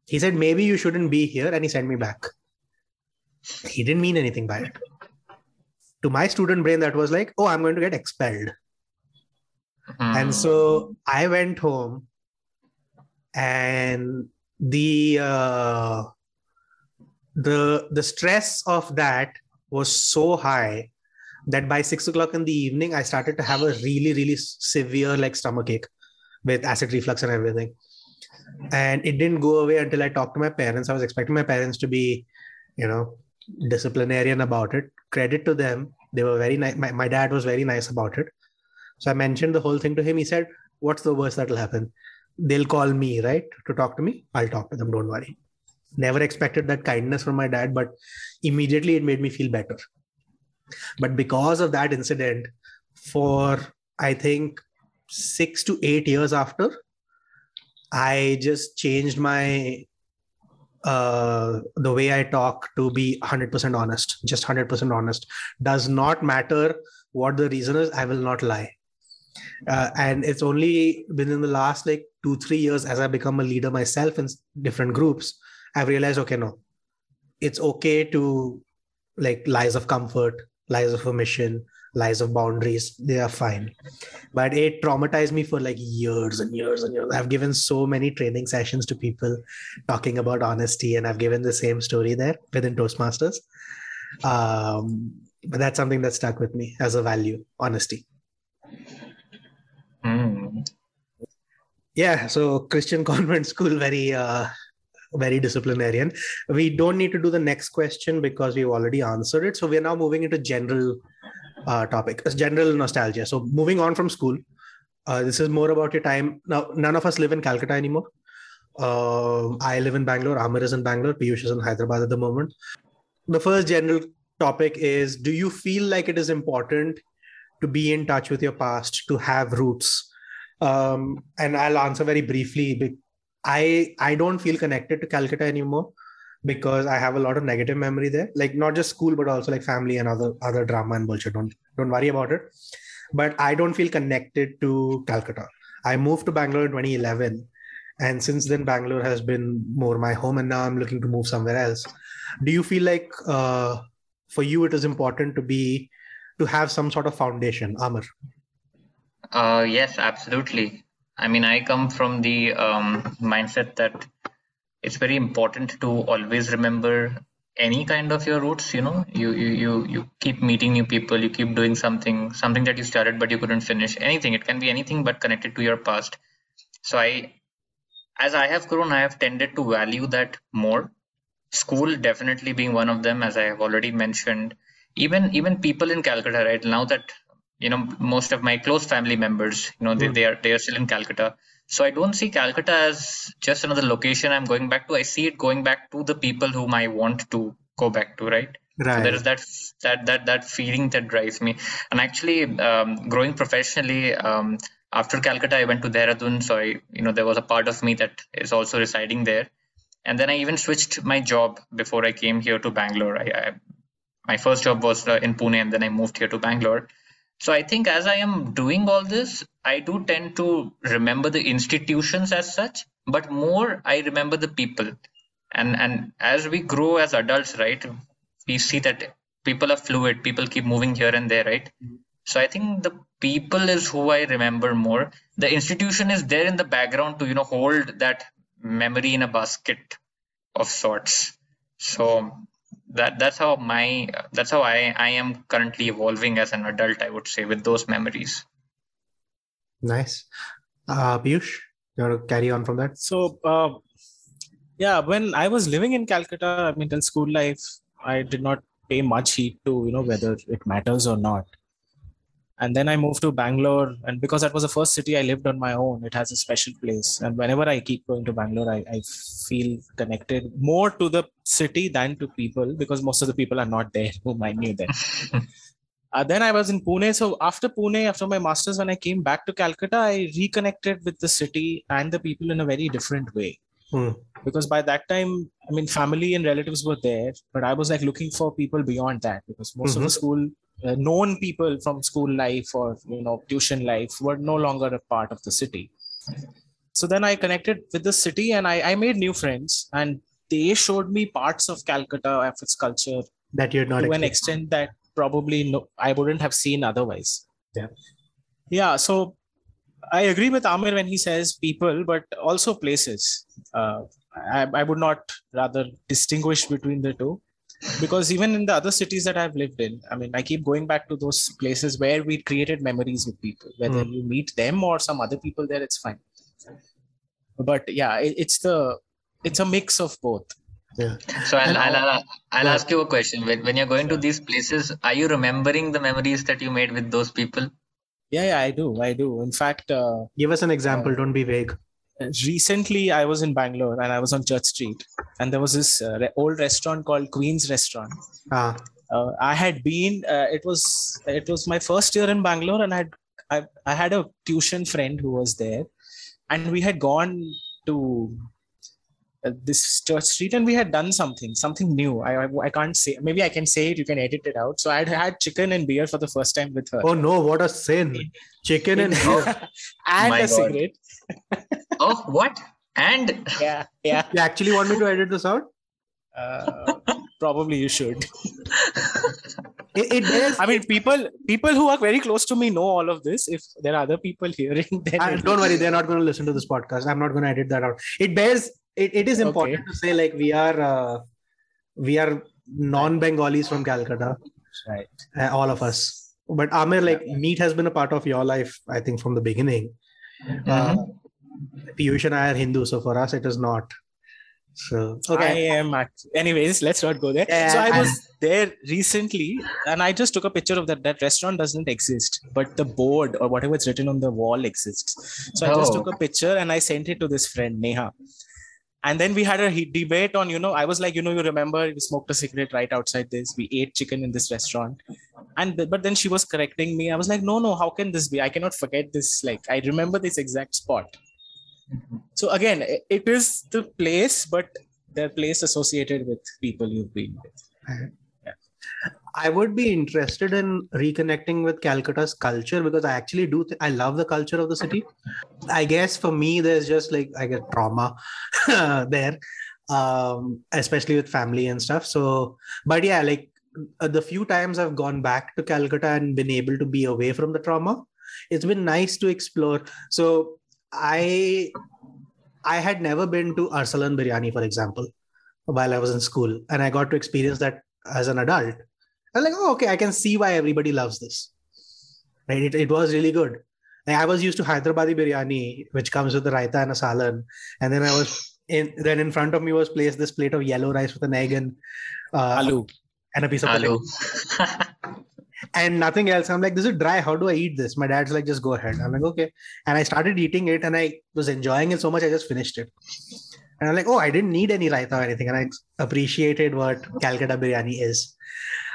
He said, maybe you shouldn't be here. And he sent me back. He didn't mean anything by it. To my student brain, that was like, oh, I'm going to get expelled. Hmm. And so I went home and the uh, the the stress of that was so high that by six o'clock in the evening I started to have a really really severe like stomach ache with acid reflux and everything and it didn't go away until I talked to my parents I was expecting my parents to be you know disciplinarian about it credit to them they were very nice my, my dad was very nice about it so I mentioned the whole thing to him. He said, What's the worst that'll happen? They'll call me, right? To talk to me. I'll talk to them. Don't worry. Never expected that kindness from my dad, but immediately it made me feel better. But because of that incident, for I think six to eight years after, I just changed my uh the way i talk to be 100% honest just 100% honest. Does not matter what the reason is i will not lie. Uh, and it's only been in the last like two three years as i become a leader myself in different groups i've realized okay no. It's okay to like lies of comfort, lies of omission, lies of boundaries. They are fine. But it traumatized me for like years and years and years. I've given so many training sessions to people talking about honesty, and I've given the same story there within Toastmasters. Um, but that's something that stuck with me as a value honesty. Hmm. Yeah, so Christian convent school, very uh, very disciplinarian. We don't need to do the next question because we've already answered it. So we're now moving into general uh, topic, general nostalgia. So moving on from school, uh, this is more about your time. Now, none of us live in Calcutta anymore. Uh, I live in Bangalore. Amir is in Bangalore. Piyush is in Hyderabad at the moment. The first general topic is: Do you feel like it is important to be in touch with your past, to have roots? Um, and I'll answer very briefly. I I don't feel connected to Calcutta anymore because I have a lot of negative memory there. Like not just school, but also like family and other other drama and bullshit. Don't don't worry about it. But I don't feel connected to Calcutta. I moved to Bangalore in 2011, and since then Bangalore has been more my home, and now I'm looking to move somewhere else. Do you feel like uh, for you it is important to be to have some sort of foundation, Amir? Uh, yes, absolutely. I mean, I come from the um, mindset that it's very important to always remember any kind of your roots. You know, you you you you keep meeting new people, you keep doing something, something that you started but you couldn't finish. Anything. It can be anything but connected to your past. So I, as I have grown, I have tended to value that more. School definitely being one of them, as I have already mentioned. Even even people in Calcutta, right now that you know most of my close family members you know they, Mm. they are they are still in calcutta so i don't see calcutta as just another location. I'm going back to i see it going back to the people whom i want to go back to right? Right. so there is that that that that feeling that drives me. And actually um, growing professionally um, after calcutta i went to dehradun. So i you know there was a part of me that is also residing there. And then i even switched my job before i came here to bangalore. I, I my first job was uh, in pune and then i moved here to bangalore so I think as I am doing all this, I do tend to remember the institutions as such, but more I remember the people. And and as we grow as adults, right, we see that people are fluid, people keep moving here and there, right? Mm-hmm. So I think the people is who I remember more. The institution is there in the background to, you know, hold that memory in a basket of sorts. So that that's how my that's how I I am currently evolving as an adult. I would say with those memories. Nice. Uh, Piyush, you want to carry on from that? So, uh, yeah, when I was living in Calcutta, I mean, till school life, I did not pay much heed to, you know, whether it matters or not. And then I moved to Bangalore, and because that was the first city I lived on my own, it has a special place. And whenever I keep going to Bangalore, I, I feel connected more to the city than to people because most of the people are not there <laughs> whom I knew then. <laughs> Uh, then I was in Pune. So after Pune, after my master's, when I came back to Calcutta, I reconnected with the city and the people in a very different way. Hmm. Because by that time, I mean, family and relatives were there, but I was like looking for people beyond that because most of the Mhm. school, uh, known people from school life or you know tuition life were no longer a part of the city. So then I connected with the city and I, I made new friends and they showed me parts of Calcutta, of its culture, That you're not to an extent that probably no, I wouldn't have seen otherwise. Yeah. Yeah. So I agree with Amir when he says people, but also places. Uh, I, I would not rather distinguish between the two because even in the other cities that I've lived in, I mean, I keep going back to those places where we created memories with people, whether you meet them or some other people there, it's fine. But yeah, it, it's the it's a mix of both. Yeah. So I'll And I'll, I'll, I'll ask you a question. When when you're going to these places, are you remembering the memories that you made with those people? Yeah, yeah, I do. I do. In fact, uh, Give us an example. Don't be vague. recently I was in Bangalore and I was on Church Street, and there was this uh, old restaurant called Queen's Restaurant. Ah, Uh, I had been. Uh, it was it was my first year in Bangalore, and I had I, I had a tuition friend who was there, and we had gone to uh, this Church Street, and we had done something something new. I, I I can't say. Maybe I can say it. You can edit it out. So I had had chicken and beer for the first time with her. oh no! What a sin! Chicken and beer. <laughs> and My a God. cigarette. <laughs> Oh, what? And Yeah, yeah. You actually want me to edit this out? Uh, probably you should. It, it bears, I mean, people people who are very close to me know all of this. If there are other people hearing, <laughs> then I- don't worry, they're not going to listen to this podcast. I'm not going to edit that out. It bears. It, it is important to say like we are uh, we are non-Bengalis from Calcutta, Right. uh, all of us. But Amir, like meat has been a part of your life, I think, from the beginning. Uh, Piyush and I are Hindu, so for us it is not. So okay. I am. Anyways, let's not go there. Yeah, so I was there recently, and I just took a picture of that. That restaurant doesn't exist, but the board or whatever it's written on the wall exists. So I just Oh. took a picture and I sent it to this friend Neha. And then we had a debate on, you know, I was like, you know, you remember we smoked a cigarette right outside this. We ate chicken in this restaurant, and th- but then she was correcting me. I was like, no, no, how can this be? I cannot forget this. Like I remember this exact spot. So again, it is the place, but the place associated with people you've been with. I would be interested in reconnecting with Calcutta's culture because I actually do. Th- I love the culture of the city. I guess for me, there's just like I get trauma <laughs> there, um, especially with family and stuff. So, but yeah, like uh, the few times I've gone back to Calcutta and been able to be away from the trauma, it's been nice to explore. So I, I had never been to Arsalan Biryani, for example, while I was in school, and I got to experience that as an adult. I'm like, oh, okay, I can see why everybody loves this. Right? It, it was really good. Like, I was used to Hyderabadi biryani, which comes with the raita and a salan, and then I was in. Then in front of me was placed this plate of yellow rice with an egg and uh, Alu. and a piece of potato <laughs> and nothing else. I'm like, this is dry. How do I eat this? My dad's like, just go ahead. I'm like, okay. And I started eating it, and I was enjoying it so much, I just finished it. And I'm like, oh, I didn't need any raita or anything, and I appreciated what Calcutta biryani is.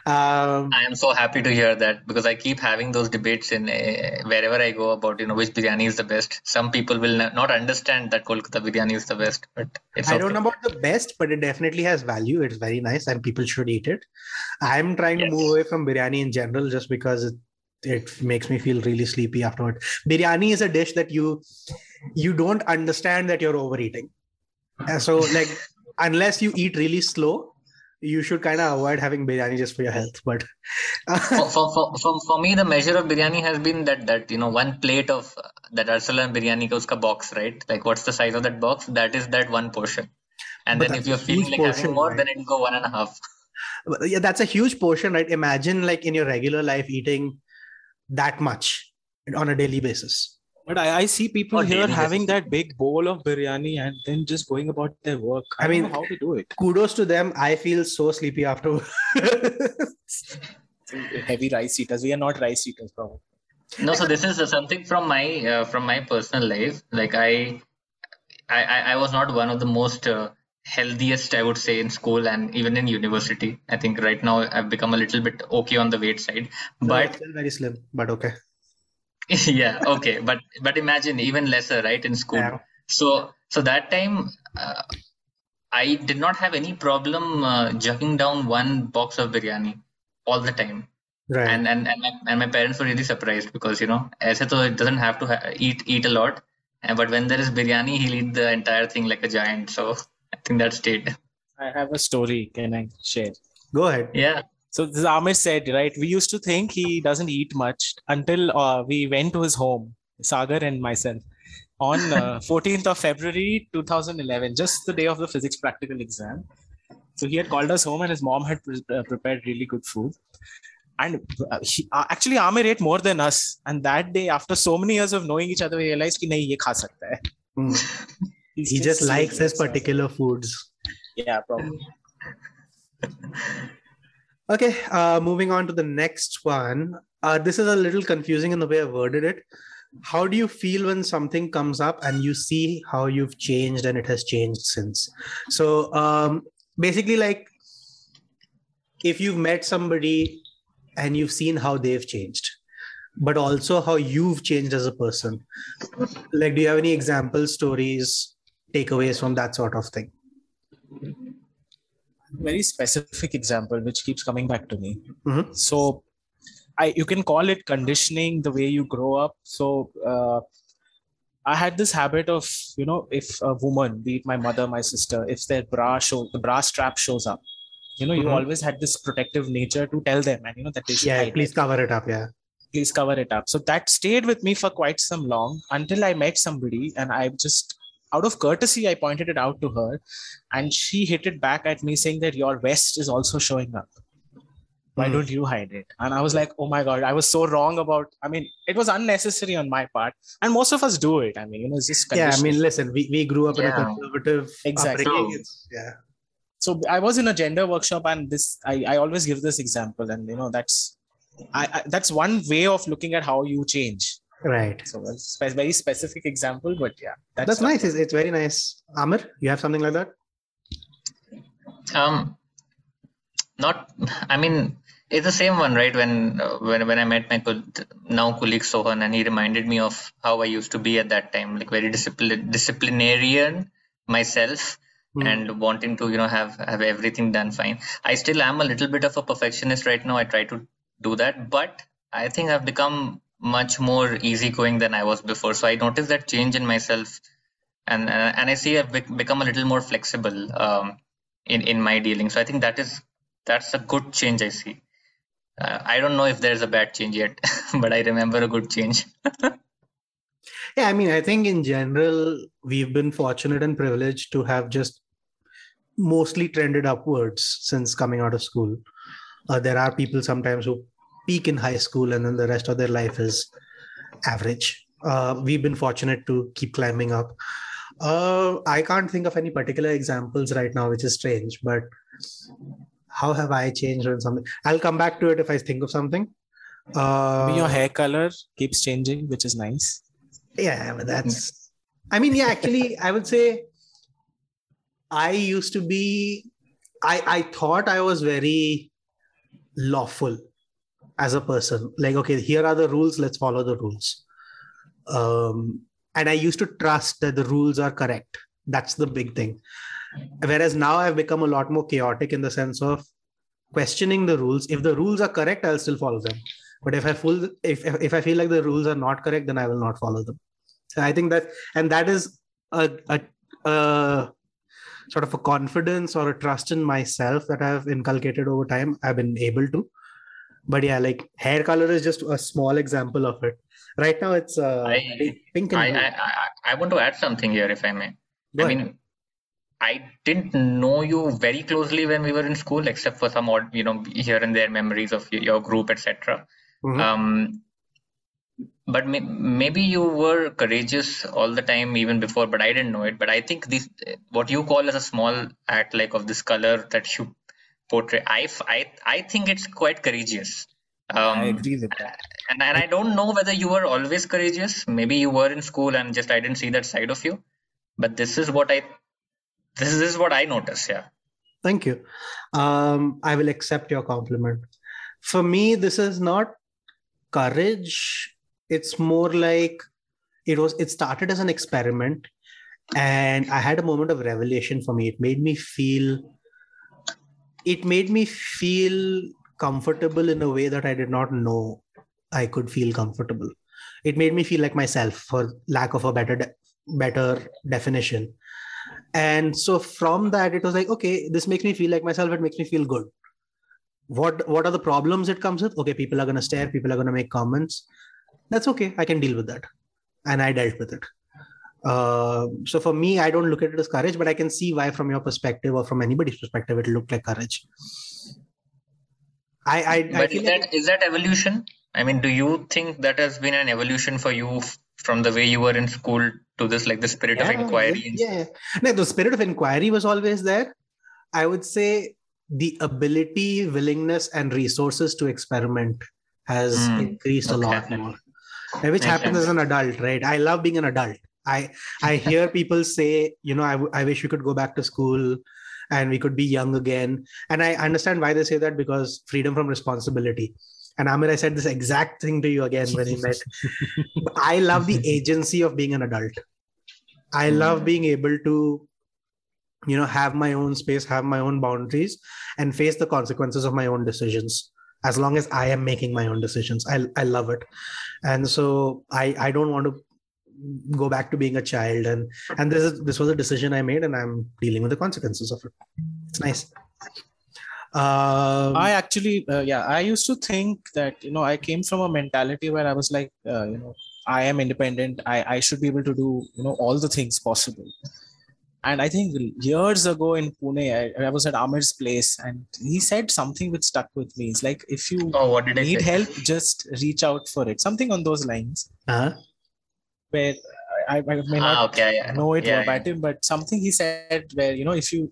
Um, I am so happy to hear that because I keep having those debates in uh, wherever I go about you know which biryani is the best. Some people will not understand that Kolkata biryani is the best, but it's I okay. don't know about the best, but it definitely has value. It's very nice, and people should eat it. I'm trying to move away from biryani in general, just because it, it makes me feel really sleepy afterward. Biryani is a dish that you you don't understand that you're overeating. And so, like, unless you eat really slow, you should kind of avoid having biryani just for your health. But for, for, for, for, me, the measure of biryani has been that that you know one plate of uh, that Arsalan biryani ka uska box, right? Like what's the size of that box? That is that one portion. And But then if you're feeling like portion, having more, right? then it'll go one and a half. yeah, that's a huge portion, right? Imagine like in your regular life eating that much on a daily basis. But I, I see people On here daily having that big bowl of biryani and then just going about their work. I, I mean- how to do it. Kudos to them. I feel so sleepy afterwards. <laughs> Heavy rice eaters. We are not rice eaters, probably. No, so this is uh, something from my uh, from my personal life. Like I, I, I I was not one of the most uh, healthiest, I would say, in school and even in university. I think right now I've become a little bit okay on the weight side, but still very slim, but okay. <laughs> yeah okay but but imagine even lesser right in school Yeah. so so that time uh, i did not have any problem uh, jugging down one box of biryani all the time Right. and and and my, and my parents were really surprised because you know aise to it doesn't have to ha- eat eat a lot and but when there is biryani he'll eat the entire thing like a giant so i think that stayed I have a story. Can I share? Go ahead. yeah so this Amir said, right? We used to think he doesn't eat much until uh, we went to his home, Sagar and myself, on uh, <laughs> 14th of February 2011, just the day of the physics practical exam. So he had called us home, and his mom had pre- uh, prepared really good food. And uh, he, uh, actually, Amir ate more than us. And that day, after so many years of knowing each other, we realized that hmm. <laughs> he can eat mm. He just, just likes his particular foods. Yeah, probably. <laughs> Okay, uh, moving on to the next one. Uh, this is a little confusing in the way I worded it. How do you feel when something comes up and you see how you've changed and it has changed since? So, um, basically, like if you've met somebody and you've seen how they've changed, but also how you've changed as a person. Like, do you have any example stories, takeaways from that sort of thing? Very specific example which keeps coming back to me Mhm. so i you can call it conditioning the way you grow up so uh, i had this habit of you know if a woman be it my mother my sister if their bra show the bra strap shows up you know you Mhm. always had this protective nature to tell them and you know that they should Yeah, please it. cover it up. Yeah. please cover it up so that stayed with me for quite some long until i met somebody and i just out of courtesy i pointed it out to her and she hit it back at me saying that your vest is also showing up why Hmm. don't you hide it and i was like oh my god i was so wrong about i mean it was unnecessary on my part and most of us do it i mean you know it's just Yeah. I mean, listen, we, we grew up in a conservative Exactly. upbringing. Yeah. so i was in a gender workshop and this i, I always give this example and you know that's I, I that's one way of looking at how you change Right. so a very specific example but yeah That's nice. It's, it's very nice. Amir, you have something like that? Um, not. I mean, it's the same one, right? When uh, when when I met my col- now colleague Sohan, and he reminded me of how I used to be at that time, like very disciplined, disciplinarian myself, Hmm. and wanting to you know have have everything done fine. I still am a little bit of a perfectionist right now. I try to do that, but I think I've become much more easygoing than I was before. So I noticed that change in myself, and uh, and I see I've become a little more flexible um, in in my dealing. So I think that is that's a good change I see. Uh, I don't know if there's a bad change yet, <laughs> but I remember a good change. <laughs> Yeah, I mean, I think in general, we've been fortunate and privileged to have just mostly trended upwards since coming out of school. Uh, there are people sometimes who peak in high school and then the rest of their life is average. Uh, we've been fortunate to keep climbing up. Uh, I can't think of any particular examples right now, which is strange, but how have I changed on something? I'll come back to it if I think of something. Uh, your hair color keeps changing which is nice yeah but that's i mean yeah actually i would say i used to be i i thought i was very lawful as a person. Like okay here are the rules let's follow the rules. Um and i used to trust that the rules are correct. That's the big thing. Whereas now i've become a lot more chaotic in the sense of questioning the rules. If the rules are correct i'll still follow them. But if i full if if i feel like the rules are not correct then i will not follow them. So i think that and that is a, a, a sort of a confidence or a trust in myself that i've inculcated over time. I've been able to but yeah like hair color is just a small example of it right now it's uh I- pink and I, blue. I I I want to add something here, if I may. Go I ahead. mean, I didn't know you very closely when we were in school, except for some odd, you know, here and there memories of your group, etc. Mhm. Um, but may, maybe you were courageous all the time, even before, but I didn't know it. But I think this, what you call as a small act, like of this color that you portray, I, I, I think it's quite courageous. Um, i agree with that and, and I don't know whether you were always courageous. Maybe you were in school and just I didn't see that side of you. But this is what I this is, this is what I notice, yeah. Thank you. Um, I will accept your compliment. For me, this is not courage. It's more like it was. It started as an experiment, and I had a moment of revelation for me. It made me feel. It made me feel comfortable in a way that I did not know I could feel comfortable. It made me feel like myself, for lack of a better de- better definition. And so from that it was like okay this makes me feel like myself it makes me feel good. What what are the problems it comes with? Okay people are going to stare people are going to make comments. That's okay i can deal with that. And i dealt with it uh, so for me i don't look at it as courage but i can see why from your perspective or from anybody's perspective it looked like courage i i, I But feel is like that is that evolution? I mean, do you think that has been an evolution for you from the way you were in school to this, like the spirit of inquiry? Yeah, yeah. No, the spirit of inquiry was always there. I would say the ability, willingness, and resources to experiment has Hmm, increased a lot more. Which happens as an adult, right? I love being an adult. I I hear <laughs> people say, you know, I, w- I wish we could go back to school and we could be young again. And I understand why they say that because freedom from responsibility. And Amir, I said this exact thing to you again when we met. <laughs> I love the agency of being an adult. I love Mm. being able to, you know, have my own space, have my own boundaries, and face the consequences of my own decisions. As long as I am making my own decisions, I I love it, and so I I don't want to go back to being a child and and this is this was a decision i made and i'm dealing with the consequences of it it's nice Um, I actually, uh, yeah, I used to think that you know I came from a mentality where I was like, uh, you know, I am independent. I I should be able to do you know all the things possible. And I think years ago in Pune, I, I was at Amir's place, and he said something which stuck with me. It's like if you Oh, what did need say? help, just reach out for it. Something on those lines. uh-huh. Where I, I may Ah, not okay, yeah. know it Yeah, yeah. verbatim, but something he said where you know if you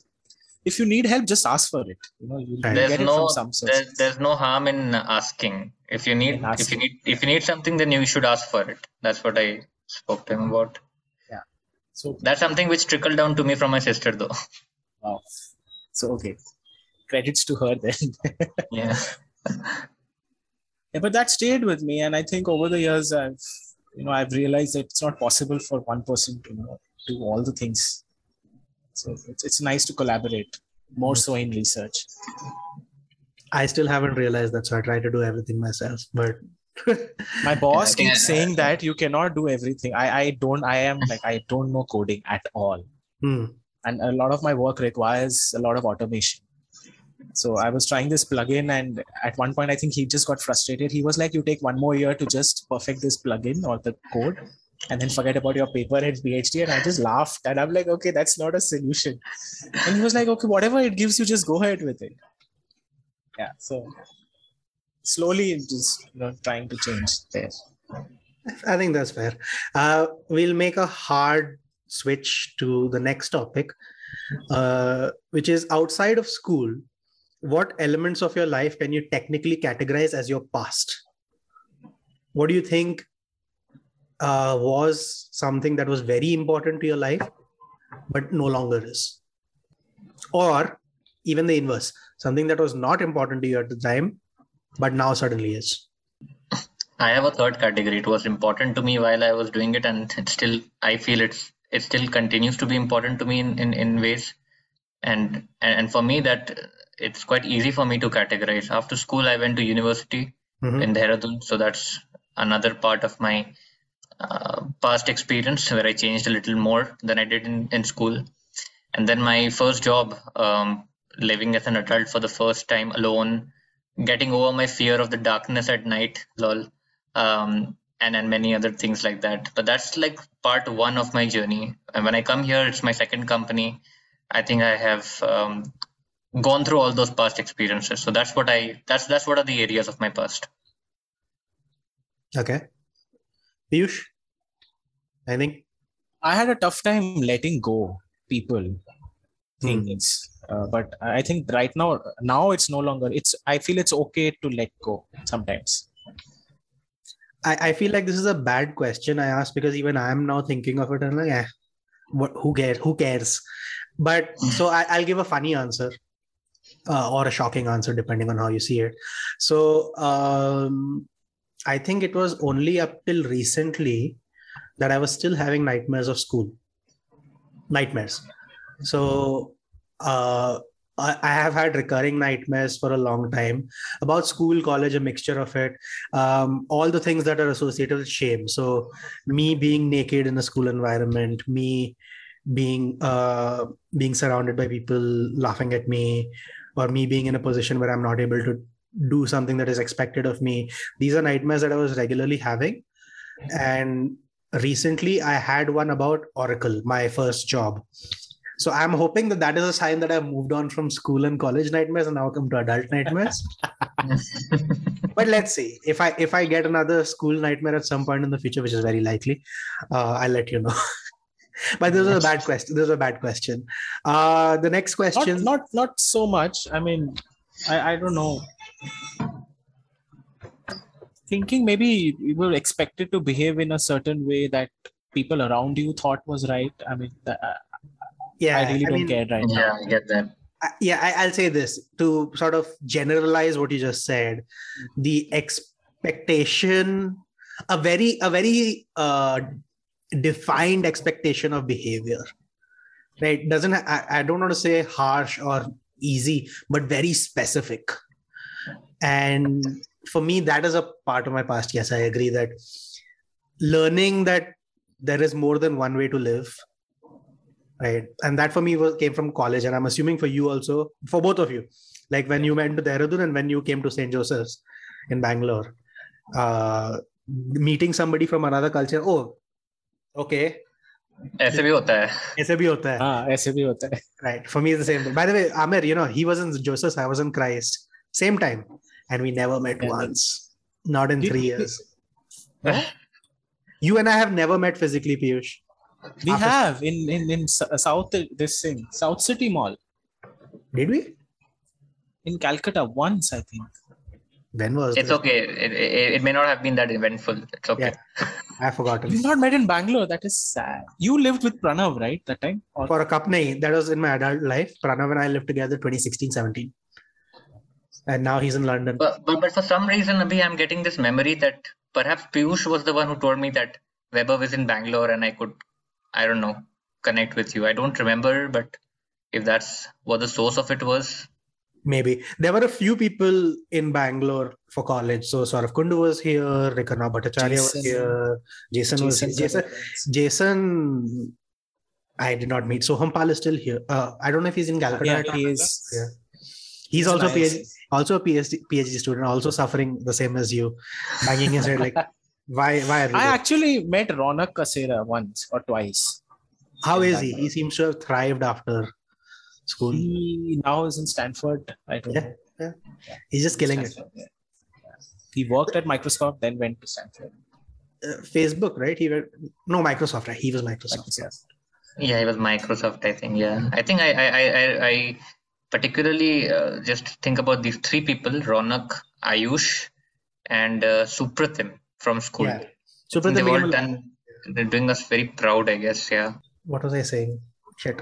if you need help, just ask for it. You know, you Right. get There's it no from some there's, there's no harm in asking. If you need if you need if you need something, then you should ask for it. That's what I spoke to him about. Yeah. So That's something which trickled down to me from my sister, though. wow. So okay. Credits to her then. Yeah. <laughs> yeah, but that stayed with me, and I think over the years I've you know I've realized that it's not possible for one person to you know, do all the things. So it's, it's nice to collaborate more so in research. I still haven't realized that, so I try to do everything myself. But <laughs> My boss think keeps saying that you cannot do everything. I I don't. I am like I don't know coding at all. Hmm. and a lot of my work requires a lot of automation so i was trying this plugin and at one point i think he just got frustrated he was like you take one more year to just perfect this plugin or the code and then forget about your paper and phd and i just laughed and i'm like okay that's not a solution and he was like okay whatever it gives you just go ahead with it yeah so slowly just you know trying to change there I think that's fair. Uh, we'll make a hard switch to the next topic, uh, which is outside of school. What elements of your life can you technically categorize as your past? What do you think uh, was something that was very important to your life, but no longer is? Or even the inverse, something that was not important to you at the time, but now suddenly is. I have a third category. It was important to me while I was doing it, and it still I feel it's it still continues to be important to me in, in, in ways. And and for me that it's quite easy for me to categorize. After school, I went to university Mhm. in Dehradun, so that's another part of my uh, past experience where I changed a little more than I did in, in school. And then my first job, um, living as an adult for the first time alone, getting over my fear of the darkness at night, lol, um, and and many other things like that. But that's like part one of my journey. And when I come here, it's my second company. I think I have um, gone through all those past experiences. So that's what I that's that's what are the areas of my past. Okay. Piyush, I think. I had a tough time letting go people Hmm. things. Uh, but I think right now, now it's no longer. It's. I feel it's okay to let go sometimes. I, I feel like this is a bad question I asked because even I'm now thinking of it and like, eh, what, who cares? Who cares? But so I, I'll give a funny answer uh, or a shocking answer depending on how you see it. So um, I think it was only up till recently that I was still having nightmares of school. Nightmares. So uh, I, I have had recurring nightmares for a long time about school, college, a mixture of it um, all the things that are associated with shame. So, me being naked in a school environment, me being uh, being surrounded by people laughing at me, or me being in a position where I'm not able to do something that is expected of me. These are nightmares that I was regularly having, and recently I had one about Oracle, my first job. So I'm hoping that that is a sign that I've moved on from school and college nightmares and now come to adult nightmares <laughs> but let's see if i if i get another school nightmare at some point in the future which is very likely uh, i'll let you know <laughs> but this was a bad question this was a bad question uh the next question not not so much. I mean, I I don't know. Thinking maybe you were expected to behave in a certain way that people around you thought was right. I mean, th- yeah I really don't mean, care right now. Yeah, I get that. I- yeah I, i'll say this to sort of generalize what you just said the expectation a very a very uh defined expectation of behavior right doesn't I, I don't want to say harsh or easy but very specific and for me that is a part of my past yes i agree that learning that there is more than one way to live right and that for me was came from college and i'm assuming for you also for both of you like when you went to Dehradun and when you came to St. Joseph's in Bangalore, uh, meeting somebody from another culture. Oh, okay. ऐसे भी होता है ऐसे भी होता है हाँ ऐसे भी होता है right for me it's the same thing by the way amir you know he was in joseph i was in christ same time and we never met Yeah. once not in Did- three did- years No? you and i have never met physically piyush We After- have in in in S- South this thing South City Mall did we in Calcutta once I think. when was it's this? okay it, it, it may not have been that eventful it's okay i forgot forgotten We've not met in Bangalore. That is sad. You lived with Pranav, right? That time? Or for a cup nahi, that was in my adult life pranav and i lived together 2016 17 and now he's in london but, but but for some reason Abhi, i'm getting this memory that perhaps Piyush was the one who told me that Vaibhav was in Bangalore and I could I don't know connect with you I don't remember but if that's what the source of it was maybe there were a few people in bangalore for college so sort of kundu was here Rikarna Bhattacharya was here jason, was here. jason Jason, I did not meet. Soham Pal is still here. Uh, I don't know if he's in Calcutta. Yeah, he is. Yeah. He's also nice. PhD, also a PhD, PhD student, also suffering the same as you, banging his head like, <laughs> why, why are? I there? actually met Ronak Kasera once or twice. How is he? He seems to have thrived after school. He now is in Stanford. I don't Yeah, know. He's just killing it. Stanford, yeah. Yeah. He worked at Microsoft, then went to Stanford. Uh, Facebook, right? He went, no Microsoft, right? He was Microsoft. Microsoft. yeah he was Microsoft I think yeah I think I I I, I- I particularly uh, just think about these three people Ronak Ayush and uh, Supratim from school Yeah. So, I think Pratham they've all done they're doing us very proud I guess yeah what was I saying? Shit.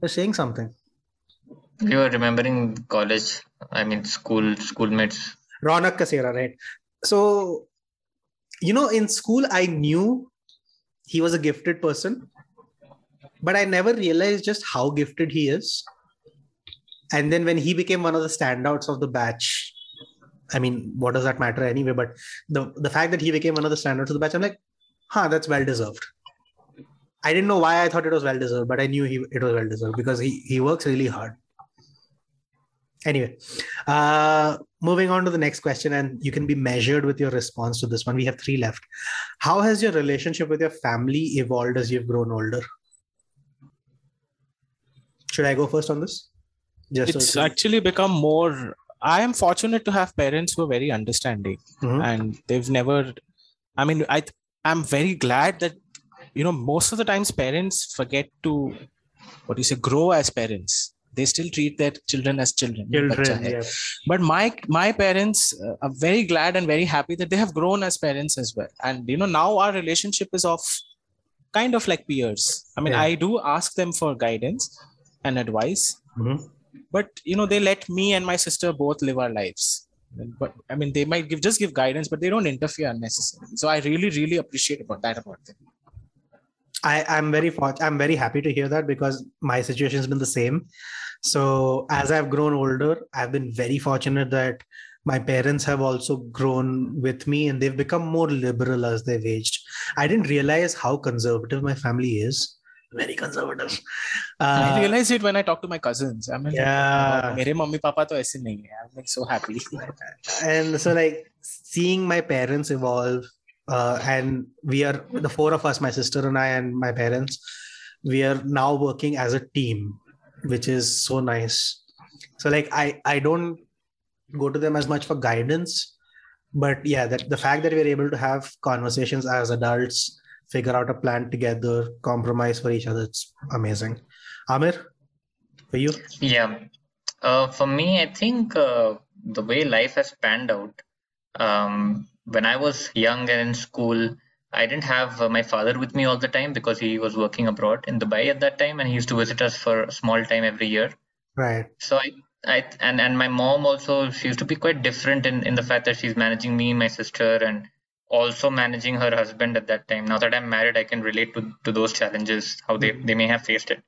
They're saying something. You were remembering college I mean school schoolmates Ronak Kasera, right? So, you know, in school, I knew he was a gifted person, but I never realized just how gifted he is. And then when he became one of the standouts of the batch, I mean, what does that matter anyway? But the, the fact that he became one of the standouts of the batch, I'm like, huh, that's well deserved. I didn't know why I thought it was well deserved, but I knew he, it was well deserved because he, he works really hard. Anyway, uh, moving on to the next question, and you can be measured with your response to this one. We have three left. How has your relationship with your family evolved as you've grown older? Should I go first on this? Just It's so- actually become more. I am fortunate to have parents who are very understanding. Mhm. and they've never i mean i i'm very glad that you know most of the times parents forget to what do you say grow as parents they still treat their children as children children. Yeah. but my my parents uh, are very glad and very happy that they have grown as parents as well and you know now our relationship is of kind of like peers i mean Yeah. i do ask them for guidance and advice Mhm. but you know they let me and my sister both live our lives but i mean they might give just give guidance but they don't interfere unnecessarily so i really really appreciate about that about them I, I'm very fort- I'm very happy to hear that because my situation has been the same. So as I've grown older, I've been very fortunate that my parents have also grown with me and they've become more liberal as they've aged. I didn't realize how conservative my family is. Very conservative. i Uh, realize it when i talk to my cousins i mean Yeah. मेरे mummy papa तो ऐसे नहीं है i'm like so happy <laughs> and so like seeing my parents evolve uh, and we are the four of us my sister and i and my parents we are now working as a team which is so nice. So like i i don't go to them as much for guidance but yeah that the fact that we're able to have conversations as adults figure out a plan together compromise for each other it's amazing. Amir for you? Yeah. Uh, for me, I think uh, the way life has panned out, um, when I was young and in school, I didn't have uh, my father with me all the time because he was working abroad in Dubai at that time and he used to visit us for a small time every year. right So I, I and, and my mom also, she used to be quite different in, in the fact that she's managing me, my sister, and also managing her husband at that time. Now that I'm married, I can relate to, to those challenges, how they, they may have faced it.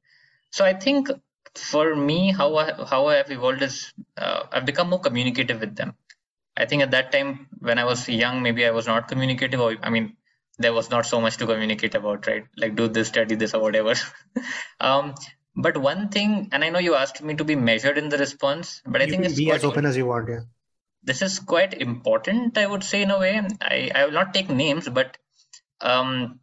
So I think for me, how I how I have evolved is uh, I've become more communicative with them. I think at that time when I was young, maybe I was not communicative, or I mean, there was not so much to communicate about, right? Like do this, study this, or whatever. <laughs> um, but one thing, and I know you asked me to be measured in the response, but I you think it's be quite as open as you want. Yeah. this is quite important, I would say in a way. I, I will not take names, but um,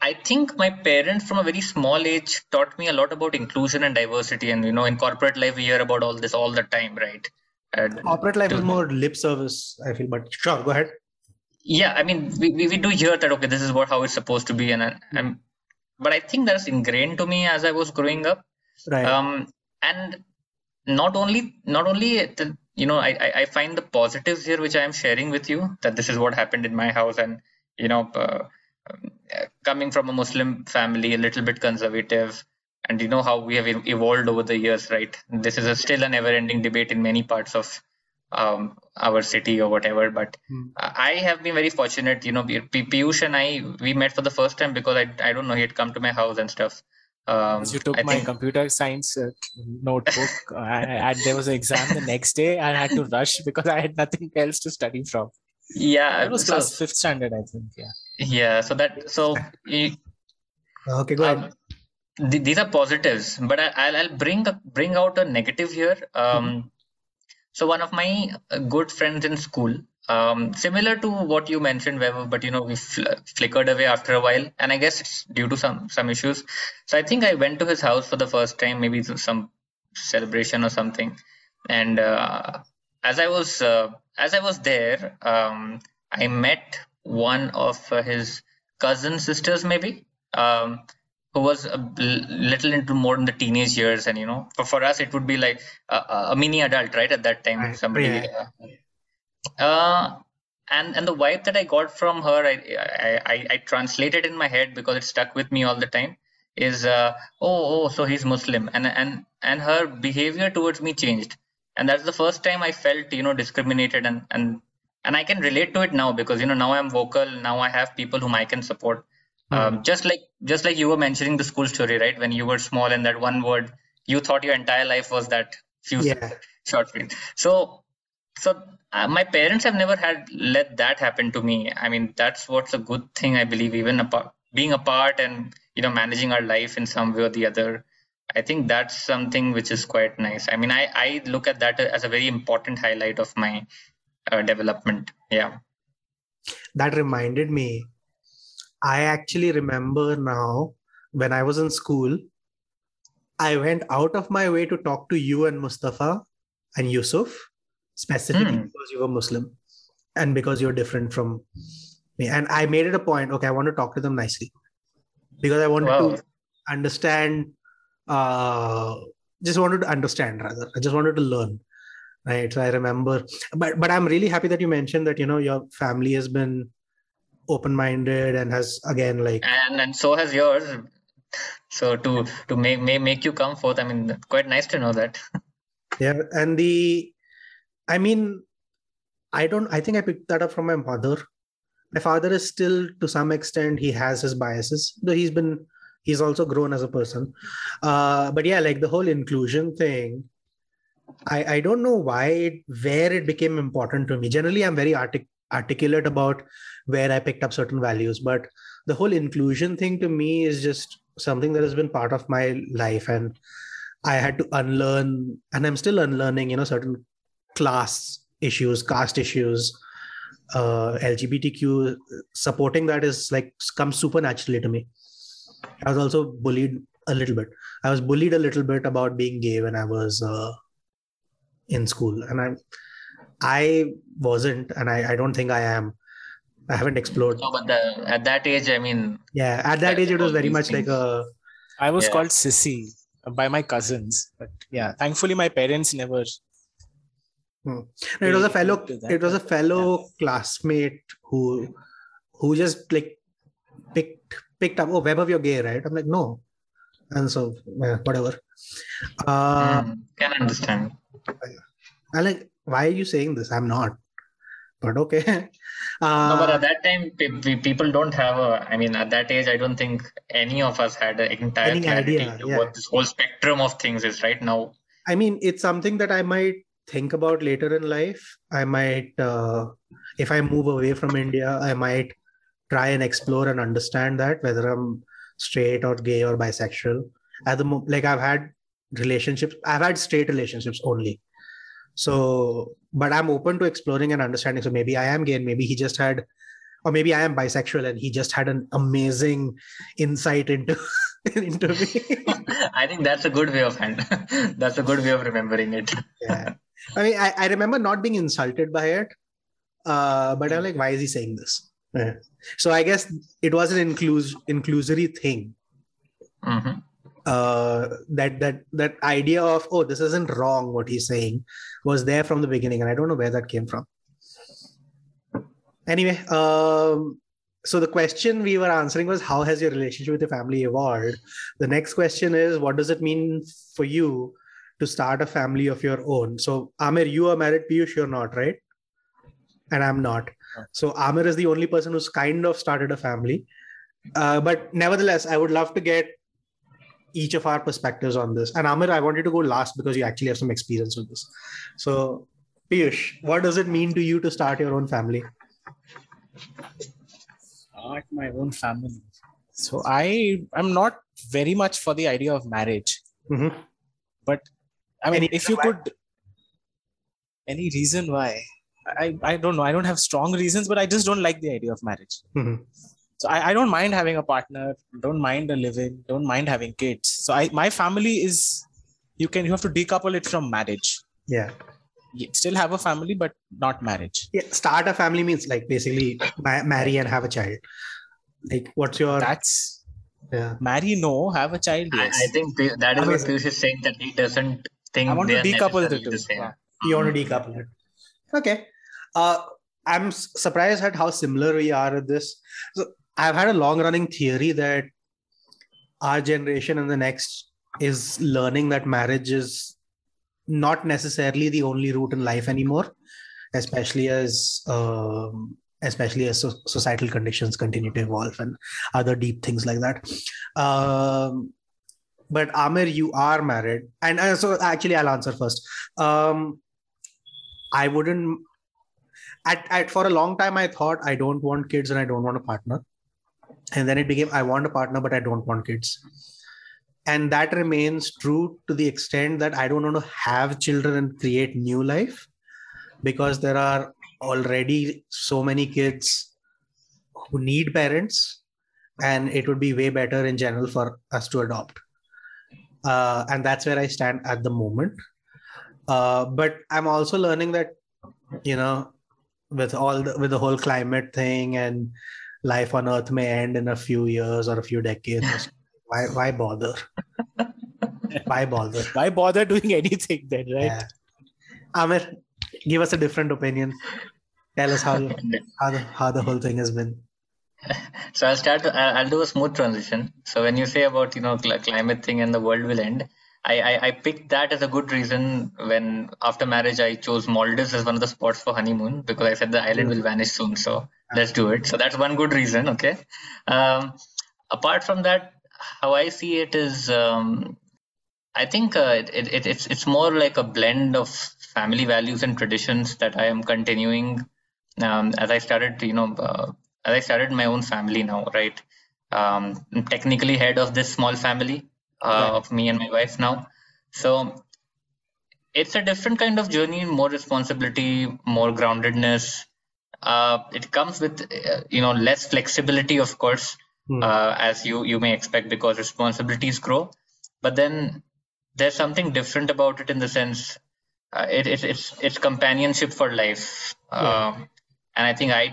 I think my parents from a very small age taught me a lot about inclusion and diversity. And you know, in corporate life, we hear about all this all the time, right? And Corporate life is more lip service, I feel. But sure, go ahead. yeah, I mean, we, we, we do hear that okay, this is what how it's supposed to be, and I- I'm, but I think that's ingrained to me as I was growing up. Right. um and not only not only the, you know I, I i find the positives here which i am sharing with you that this is what happened in my house and you know uh, um, uh, coming from a muslim family a little bit conservative and you know how we have evolved over the years right this is a still a never ending debate in many parts of um, our city or whatever but Hmm. i have been very fortunate you know P- P- piyush and i we met for the first time because i, I don't know he had come to my house and stuff um, Because you took I my think- computer science uh, notebook <laughs> uh, and there was an exam the next day and I had to rush because I had nothing else to study from. yeah It was so- class fifth standard, I think. Yeah. Yeah, so that so <laughs> y- okay, go ahead. Th- these are positives, but I, I'll I'll bring a, bring out a negative here. Um, so one of my uh, good friends in school, um, similar to what you mentioned, Vaibhav, but you know we fl- flickered away after a while, and I guess it's due to some some issues. So I think I went to his house for the first time, maybe some celebration or something, and uh, as I was uh, as I was there, um, I met one of uh, his cousin sisters, maybe, um, was a little into more in the teenage years, and you know, for for us it would be like a, a mini adult, right? At that time, Right. somebody. Yeah. Uh, uh, and and the vibe that I got from her, I, I I I translated in my head because it stuck with me all the time. Is uh, oh oh so he's Muslim, and and and her behavior towards me changed, and that's the first time I felt you know discriminated and and and I can relate to it now because you know now I'm vocal, now I have people whom I can support. Um, just like just like you were mentioning the school story, right? When you were small and that one word, you thought your entire life was that few Yeah. short film. So so uh, my parents have never had let that happen to me. I mean that's what's a good thing I believe. Even apart being apart and you know managing our life in some way or the other. I think that's something which is quite nice. I mean, I, I look at that as a very important highlight of my uh, development. Yeah. that reminded me i actually remember now when i was in school i went out of my way to talk to you and mustafa and yusuf specifically Hmm. because you were muslim and because you're different from me and i made it a point okay i want to talk to them nicely because i wanted Wow. to understand uh just wanted to understand rather i just wanted to learn right so i remember but but i'm really happy that you mentioned that you know your family has been open-minded and has again like and and so has yours. So to to make make, make you come forth i mean quite nice to know that. <laughs> Yeah and the i mean i don't i think i picked that up from my mother. My father is still to some extent he has his biases though he's been he's also grown as a person. Uh but yeah like the whole inclusion thing i i don't know why it where it became important to me. Generally i'm very artic- articulate about where i picked up certain values but the whole inclusion thing to me is just something that has been part of my life and i had to unlearn and i'm still unlearning you know certain class issues caste issues uh lgbtq supporting that is like comes super naturally to me. I was also bullied a little bit. I was bullied a little bit about being gay when i was uh, in school and i i wasn't and i, I don't think i am i haven't explored no but the, at that age i mean yeah at that age it was very these much like things. a I was Yeah. called Sissy by my cousins. But yeah, thankfully my parents never. No, it was a fellow it was a but, fellow classmate who who just like picked picked up oh Vaibhav you're gay right i'm like no and so yeah, whatever uh mm, can understand i like why are you saying this? I'm not. But okay. <laughs> No but uh at that time pe- pe- people don't have a i mean at that age i don't think any of us had an entire Any idea, yeah. what this whole spectrum of things is right now. I mean it's something that i might think about later in life. I might uh if i move away from india i might try and explore and understand that whether i'm straight or gay or bisexual. At the moment like i've had relationships i've had straight relationships only so but i'm open to exploring and understanding so maybe i am gay and maybe he just had or maybe i am bisexual and he just had an amazing insight into <laughs> into me I think that's a good way of hand. <laughs> that's a good way of remembering it. yeah i mean I, I remember not being insulted by it uh but i'm like why is he saying this Yeah. so i guess it was an inclus- inclusory thing hmm uh that that that idea of oh this isn't wrong what he's saying was there from the beginning and i don't know where that came from. Anyway um so the question we were answering was how has your relationship with your family evolved? The next question is what does it mean for you to start a family of your own? So amir you are married piyush you're not right? And i'm not. So amir is the only person who's kind of started a family. Uh, but nevertheless i would love to get each of our perspectives on this. And Amir, I wanted to go last because you actually have some experience with this. So, Piyush, what does it mean to you to start your own family? Start my own family. So I I'm not very much for the idea of marriage. Mhm. But I mean, Any if you reason could, any reason why? I I don't know. I don't have strong reasons, but I just don't like the idea of marriage. Mhm. So I, I don't mind having a partner, don't mind a living, don't mind having kids. So I my family is you can you have to decouple it from marriage. Yeah. You still have a family, but not marriage. Yeah. Start a family means like basically ma- marry and have a child. Like, what's your. That's yeah. marry no, have a child, yes. I think Pi- that is what Amazing. Piyush is saying that he doesn't think I want to they are decouple the two. same. Yeah. You want to decouple it. Okay. Uh, I'm surprised at how similar we are at this. So I've had a long running theory that our generation and the next is learning that marriage is not necessarily the only route in life anymore, especially as um, especially as so- societal conditions continue to evolve and other deep things like that. Um, but Amir, you are married, and uh, so actually, I'll answer first. Um, I wouldn't. At, at for a long time, I thought I don't want kids and I don't want a partner, and then it became I want a partner but I don't want kids, and that remains true to the extent that I don't want to have children and create new life, because there are already so many kids who need parents, and it would be way better in general for us to adopt, uh, and that's where I stand at the moment. Uh, but i'm also learning that you know with all the with the whole climate thing and life on earth may end in a few years or a few decades why why bother why bother Why bother doing anything then, right? yeah. amir give us a different opinion tell us how how the, how the whole thing has been So I'll start. I'll, I'll do a smooth transition. So when you say about you know climate thing and the world will end, I, I I picked that as a good reason when after marriage I chose Maldives as one of the spots for honeymoon because I said the island hmm. will vanish soon. So let's do it. So that's one good reason. Okay. Um, apart from that, how I see it is, um, I think uh, it, it, it it's it's more like a blend of family values and traditions that I am continuing um, as I started, you know, uh, as I started my own family now, right? Um, I'm technically head of this small family uh, Right. of me and my wife now. So it's a different kind of journey, more responsibility, more groundedness. Uh, it comes with, uh, you know, less flexibility, of course, Hmm. uh, as you you may expect because responsibilities grow. But then there's something different about it in the sense uh, it, it it's it's companionship for life Yeah. um, and i think i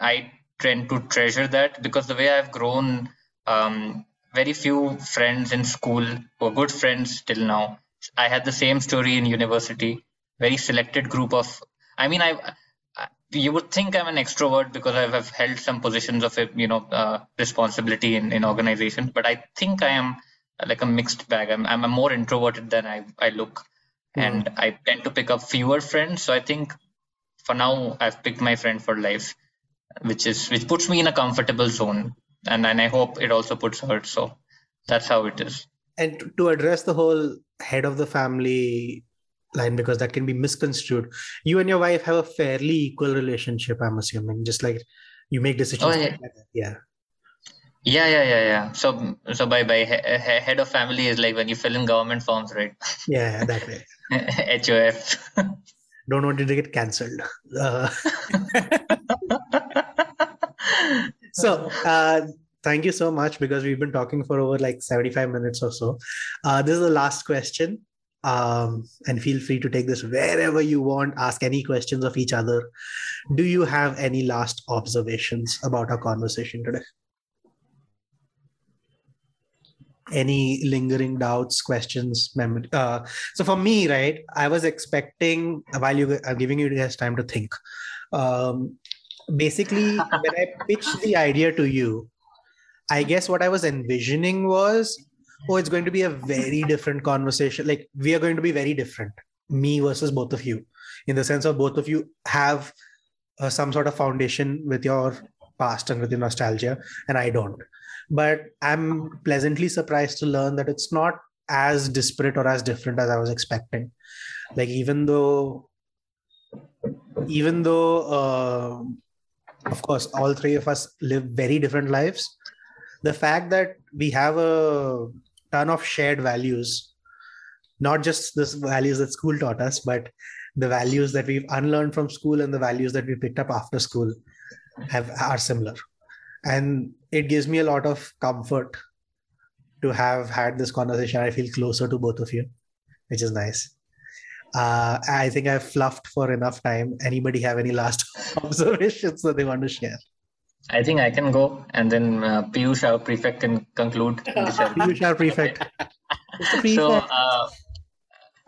i tend to treasure that because the way i've grown um, very few friends in school were good friends till now i had the same story in university very selected group of i mean i I- you would think i'm an extrovert because i've, I've held some positions of you know uh, responsibility in, in organization but i think i am like a mixed bag i'm, I'm more introverted than i, I look and I tend to pick up fewer friends. So I think for now I've picked my friend for life, which is which puts me in a comfortable zone, and and I hope it also puts her. So that's how it is. and to address the whole head of the family line because that can be misconstrued you and your wife have a fairly equal relationship i'm assuming just like you make decisions Oh, yeah. yeah Yeah, yeah, yeah, yeah. So, so by by he, he- head of family is like when you fill in government forms, right? <laughs> Yeah, that way. HOF. Don't want it to get cancelled. Uh, <laughs> so, uh, thank you so much because we've been talking for over like 75 minutes or so. Uh, this is the last question. Um, and feel free to take this wherever you want, ask any questions of each other. Do you have any last observations about our conversation today? Any lingering doubts, questions, memory? Uh, so for me, right, I was expecting while you are giving you guys time to think. Um, basically, when I pitched the idea to you, I guess what I was envisioning was, oh, it's going to be a very different conversation. Like we are going to be very different, me versus both of you, in the sense of both of you have uh, some sort of foundation with your past and with your nostalgia, and I don't. But I'm pleasantly surprised to learn that it's not as disparate or as different as I was expecting. Like even though, even though, uh, of course, all three of us live very different lives the fact that we have a ton of shared values not just the values that school taught us but the values that we've unlearned from school and the values that we picked up after school have are similar. And it gives me a lot of comfort to have had this conversation. I feel closer to both of you which is nice. Uh, i think i've fluffed for enough time. Anybody have any last <laughs> observations that they want to share I think I can go, and then uh, Piyush, our prefect, can conclude. in this. <laughs> Piyush, our prefect Mr. so, uh,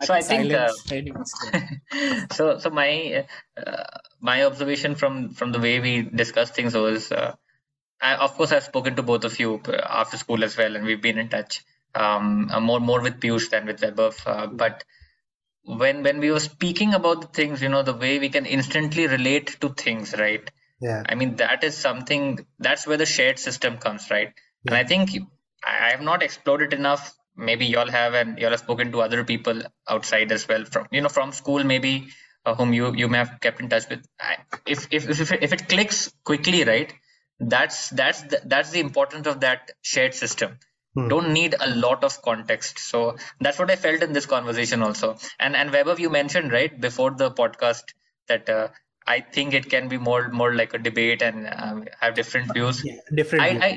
so I think uh, <laughs> so so my uh, my observation from from the way we discuss things was uh, I, of course I've spoken to both of you uh, after school as well and we've been in touch um uh, more more with Piyush than with Vaibhav uh, but when when we were speaking about the things you know the way we can instantly relate to things right yeah. I mean that is something that's where the shared system comes right? And I think I have not explored it enough. Maybe y'all have and y'all have spoken to other people outside as well from you know from school maybe uh, whom you you may have kept in touch with. I, if, if if if it clicks quickly right that's that's the, that's the importance of that shared system. Hmm. don't need a lot of context. So that's what i felt in this conversation also. And and Vaibhav, you mentioned right before the podcast that uh, i think it can be more more like a debate and uh, have different views. Yeah, different I, view. I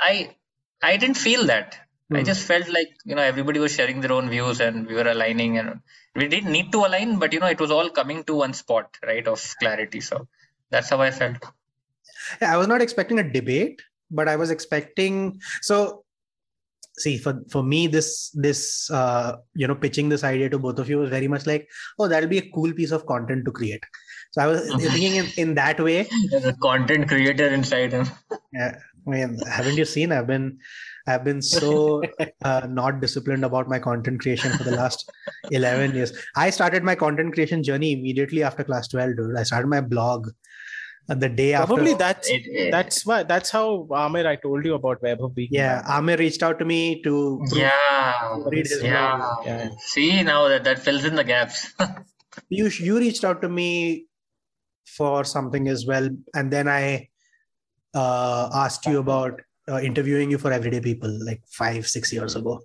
i i didn't feel that. I Hmm. just felt like you know everybody was sharing their own views and we were aligning and we didn't need to align but you know it was all coming to one spot right of clarity. So that's how i felt. Yeah, I was not expecting a debate, but I was expecting so see for for me this this uh you know pitching this idea to both of you was very much like oh that'll be a cool piece of content to create so i was thinking in, in that way. There's a content creator inside him. Yeah, i mean haven't you seen? I've been i've been so <laughs> uh, not disciplined about my content creation for the last 11 years. I started my content creation journey immediately after class 12 dude. I started my blog uh, the day after. Probably that's It- it- that's why that's how Amir I told you about Vaibhav being yeah amir reached out to me to yeah. read his yeah. Yeah. see now that that fills in the gaps. <laughs> Piyush, you reached out to me for something as well, and then I uh, asked you about uh, interviewing you for Everyday People like five, six years ago.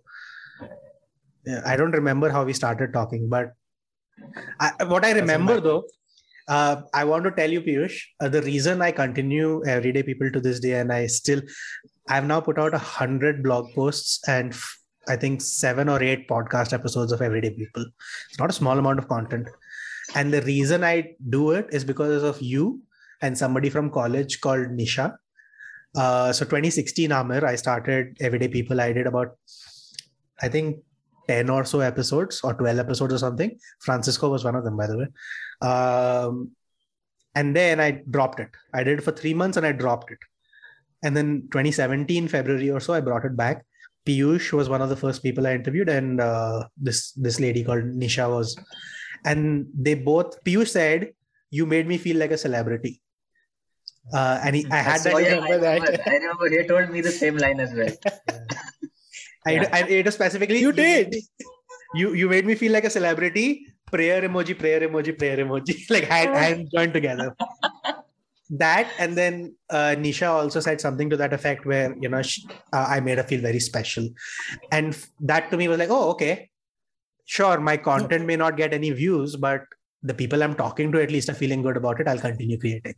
Yeah, I don't remember how we started talking, but I, what I remember though, uh, I want to tell you, Piyush, uh, the reason I continue Everyday People to this day, and I still, I've now put out a hundred blog posts and f- I think seven or eight podcast episodes of Everyday People. It's not a small amount of content. And the reason I do it is because of you and somebody from college called Nisha. Uh, so 2016, Amir, I started Everyday People. I did about, I think, 10 or so episodes or 12 episodes or something. Francisco was one of them, by the way. Um, and then I dropped it. I did it for three months and I dropped it. And then 2017, February or so, I brought it back. Piyush was one of the first people I interviewed, and uh, this this lady called Nisha was, and they both. Piyush said, "You made me feel like a celebrity," uh, and he, I had That's that. remember I that. remember, I remember he told me the same line as well <laughs> I, I, it was specifically You did. You you made me feel like a celebrity. Prayer emoji, prayer emoji, prayer emoji, <laughs> like hand hand joined together. <laughs> that and then uh, nisha also said something to that effect where you know she, uh, i made her feel very special and f- that to me was like oh okay sure my content may not get any views but the people i'm talking to at least are feeling good about it i'll continue creating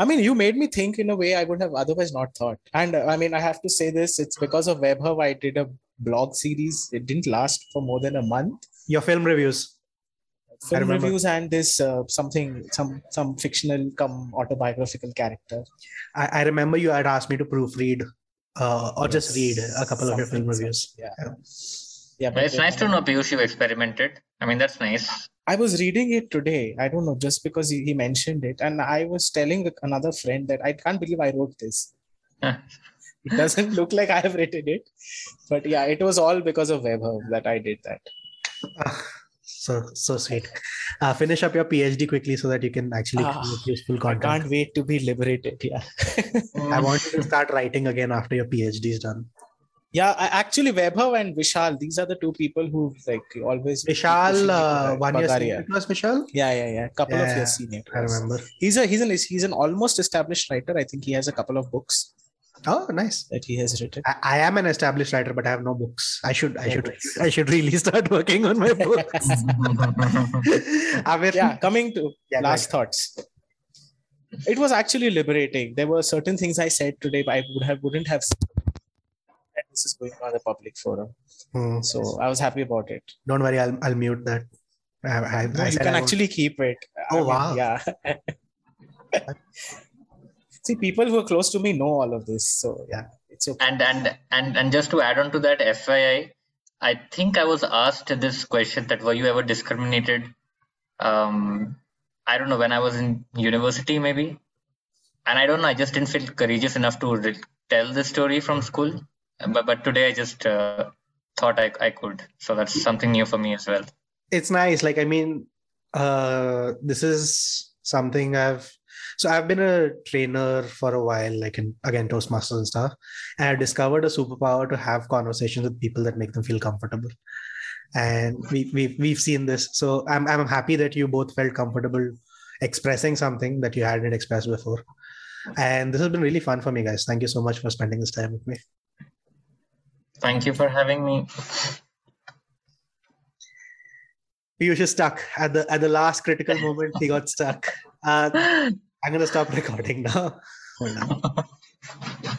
I mean, you made me think in a way I would have otherwise not thought. And uh, I mean, I have to say this: it's because of Vaibhav I did a blog series. It didn't last for more than a month. your film reviews Film reviews and this uh, something, some some fictional come autobiographical character. I, I remember you had asked me to proofread uh, or just read a couple of your film reviews Yeah, Yeah. Yeah. But it's nice to know Piyush you experimented. I mean, that's nice. I was reading it today. I don't know, just because he, he mentioned it, and I was telling another friend that I can't believe I wrote this. <laughs> It doesn't look like I have written it, but yeah, it was all because of Vaibhav that I did that. Ah, so so sweet uh, finish up your phd quickly so that you can actually Ah, create useful I can't wait to be liberated. Yeah. <laughs> I want you to <laughs> start writing again after your PhD is done. Yeah, actually, Vaibhav and Vishal, these are the two people who like always. Vishal, uh, one year senior us, Vishal. Yeah, yeah, yeah. Couple of years senior. I remember. He's a he's an he's an almost established writer. I think he has a couple of books Oh, nice. that he has written. I, I am an established writer, but I have no books. I should, I No should, books. I should really start working on my <laughs> books. <laughs> Yeah, coming to Yeah, last thoughts. It was actually liberating. There were certain things I said today, but I would have wouldn't have. said This is going on the public forum, Hmm. so I was happy about it. Don't worry, I'll, I'll mute that. I, I, No, I you can I actually keep it. I Oh, mean, wow. Yeah. <laughs> See, people who are close to me know all of this, so yeah, it's okay. and and and and just to add on to that fyi i think i was asked this question that were you ever discriminated um i don't know when i was in university maybe and i don't know i just didn't feel courageous enough to re- tell the story from school but, but today i just uh, thought I, I could so that's something new for me as well it's nice. Like, I mean, uh, this is something I've so I've been a trainer for a while, like in again Toastmasters and stuff. And I've discovered a superpower to have conversations with people that make them feel comfortable. And we we've we've seen this. So I'm I'm happy that you both felt comfortable expressing something that you hadn't expressed before. And this has been really fun for me, guys. Thank you so much for spending this time with me. Thank you for having me Piyush is stuck at the at the last critical moment. He got stuck. Uh, I'm gonna stop recording now. <laughs> Hold on.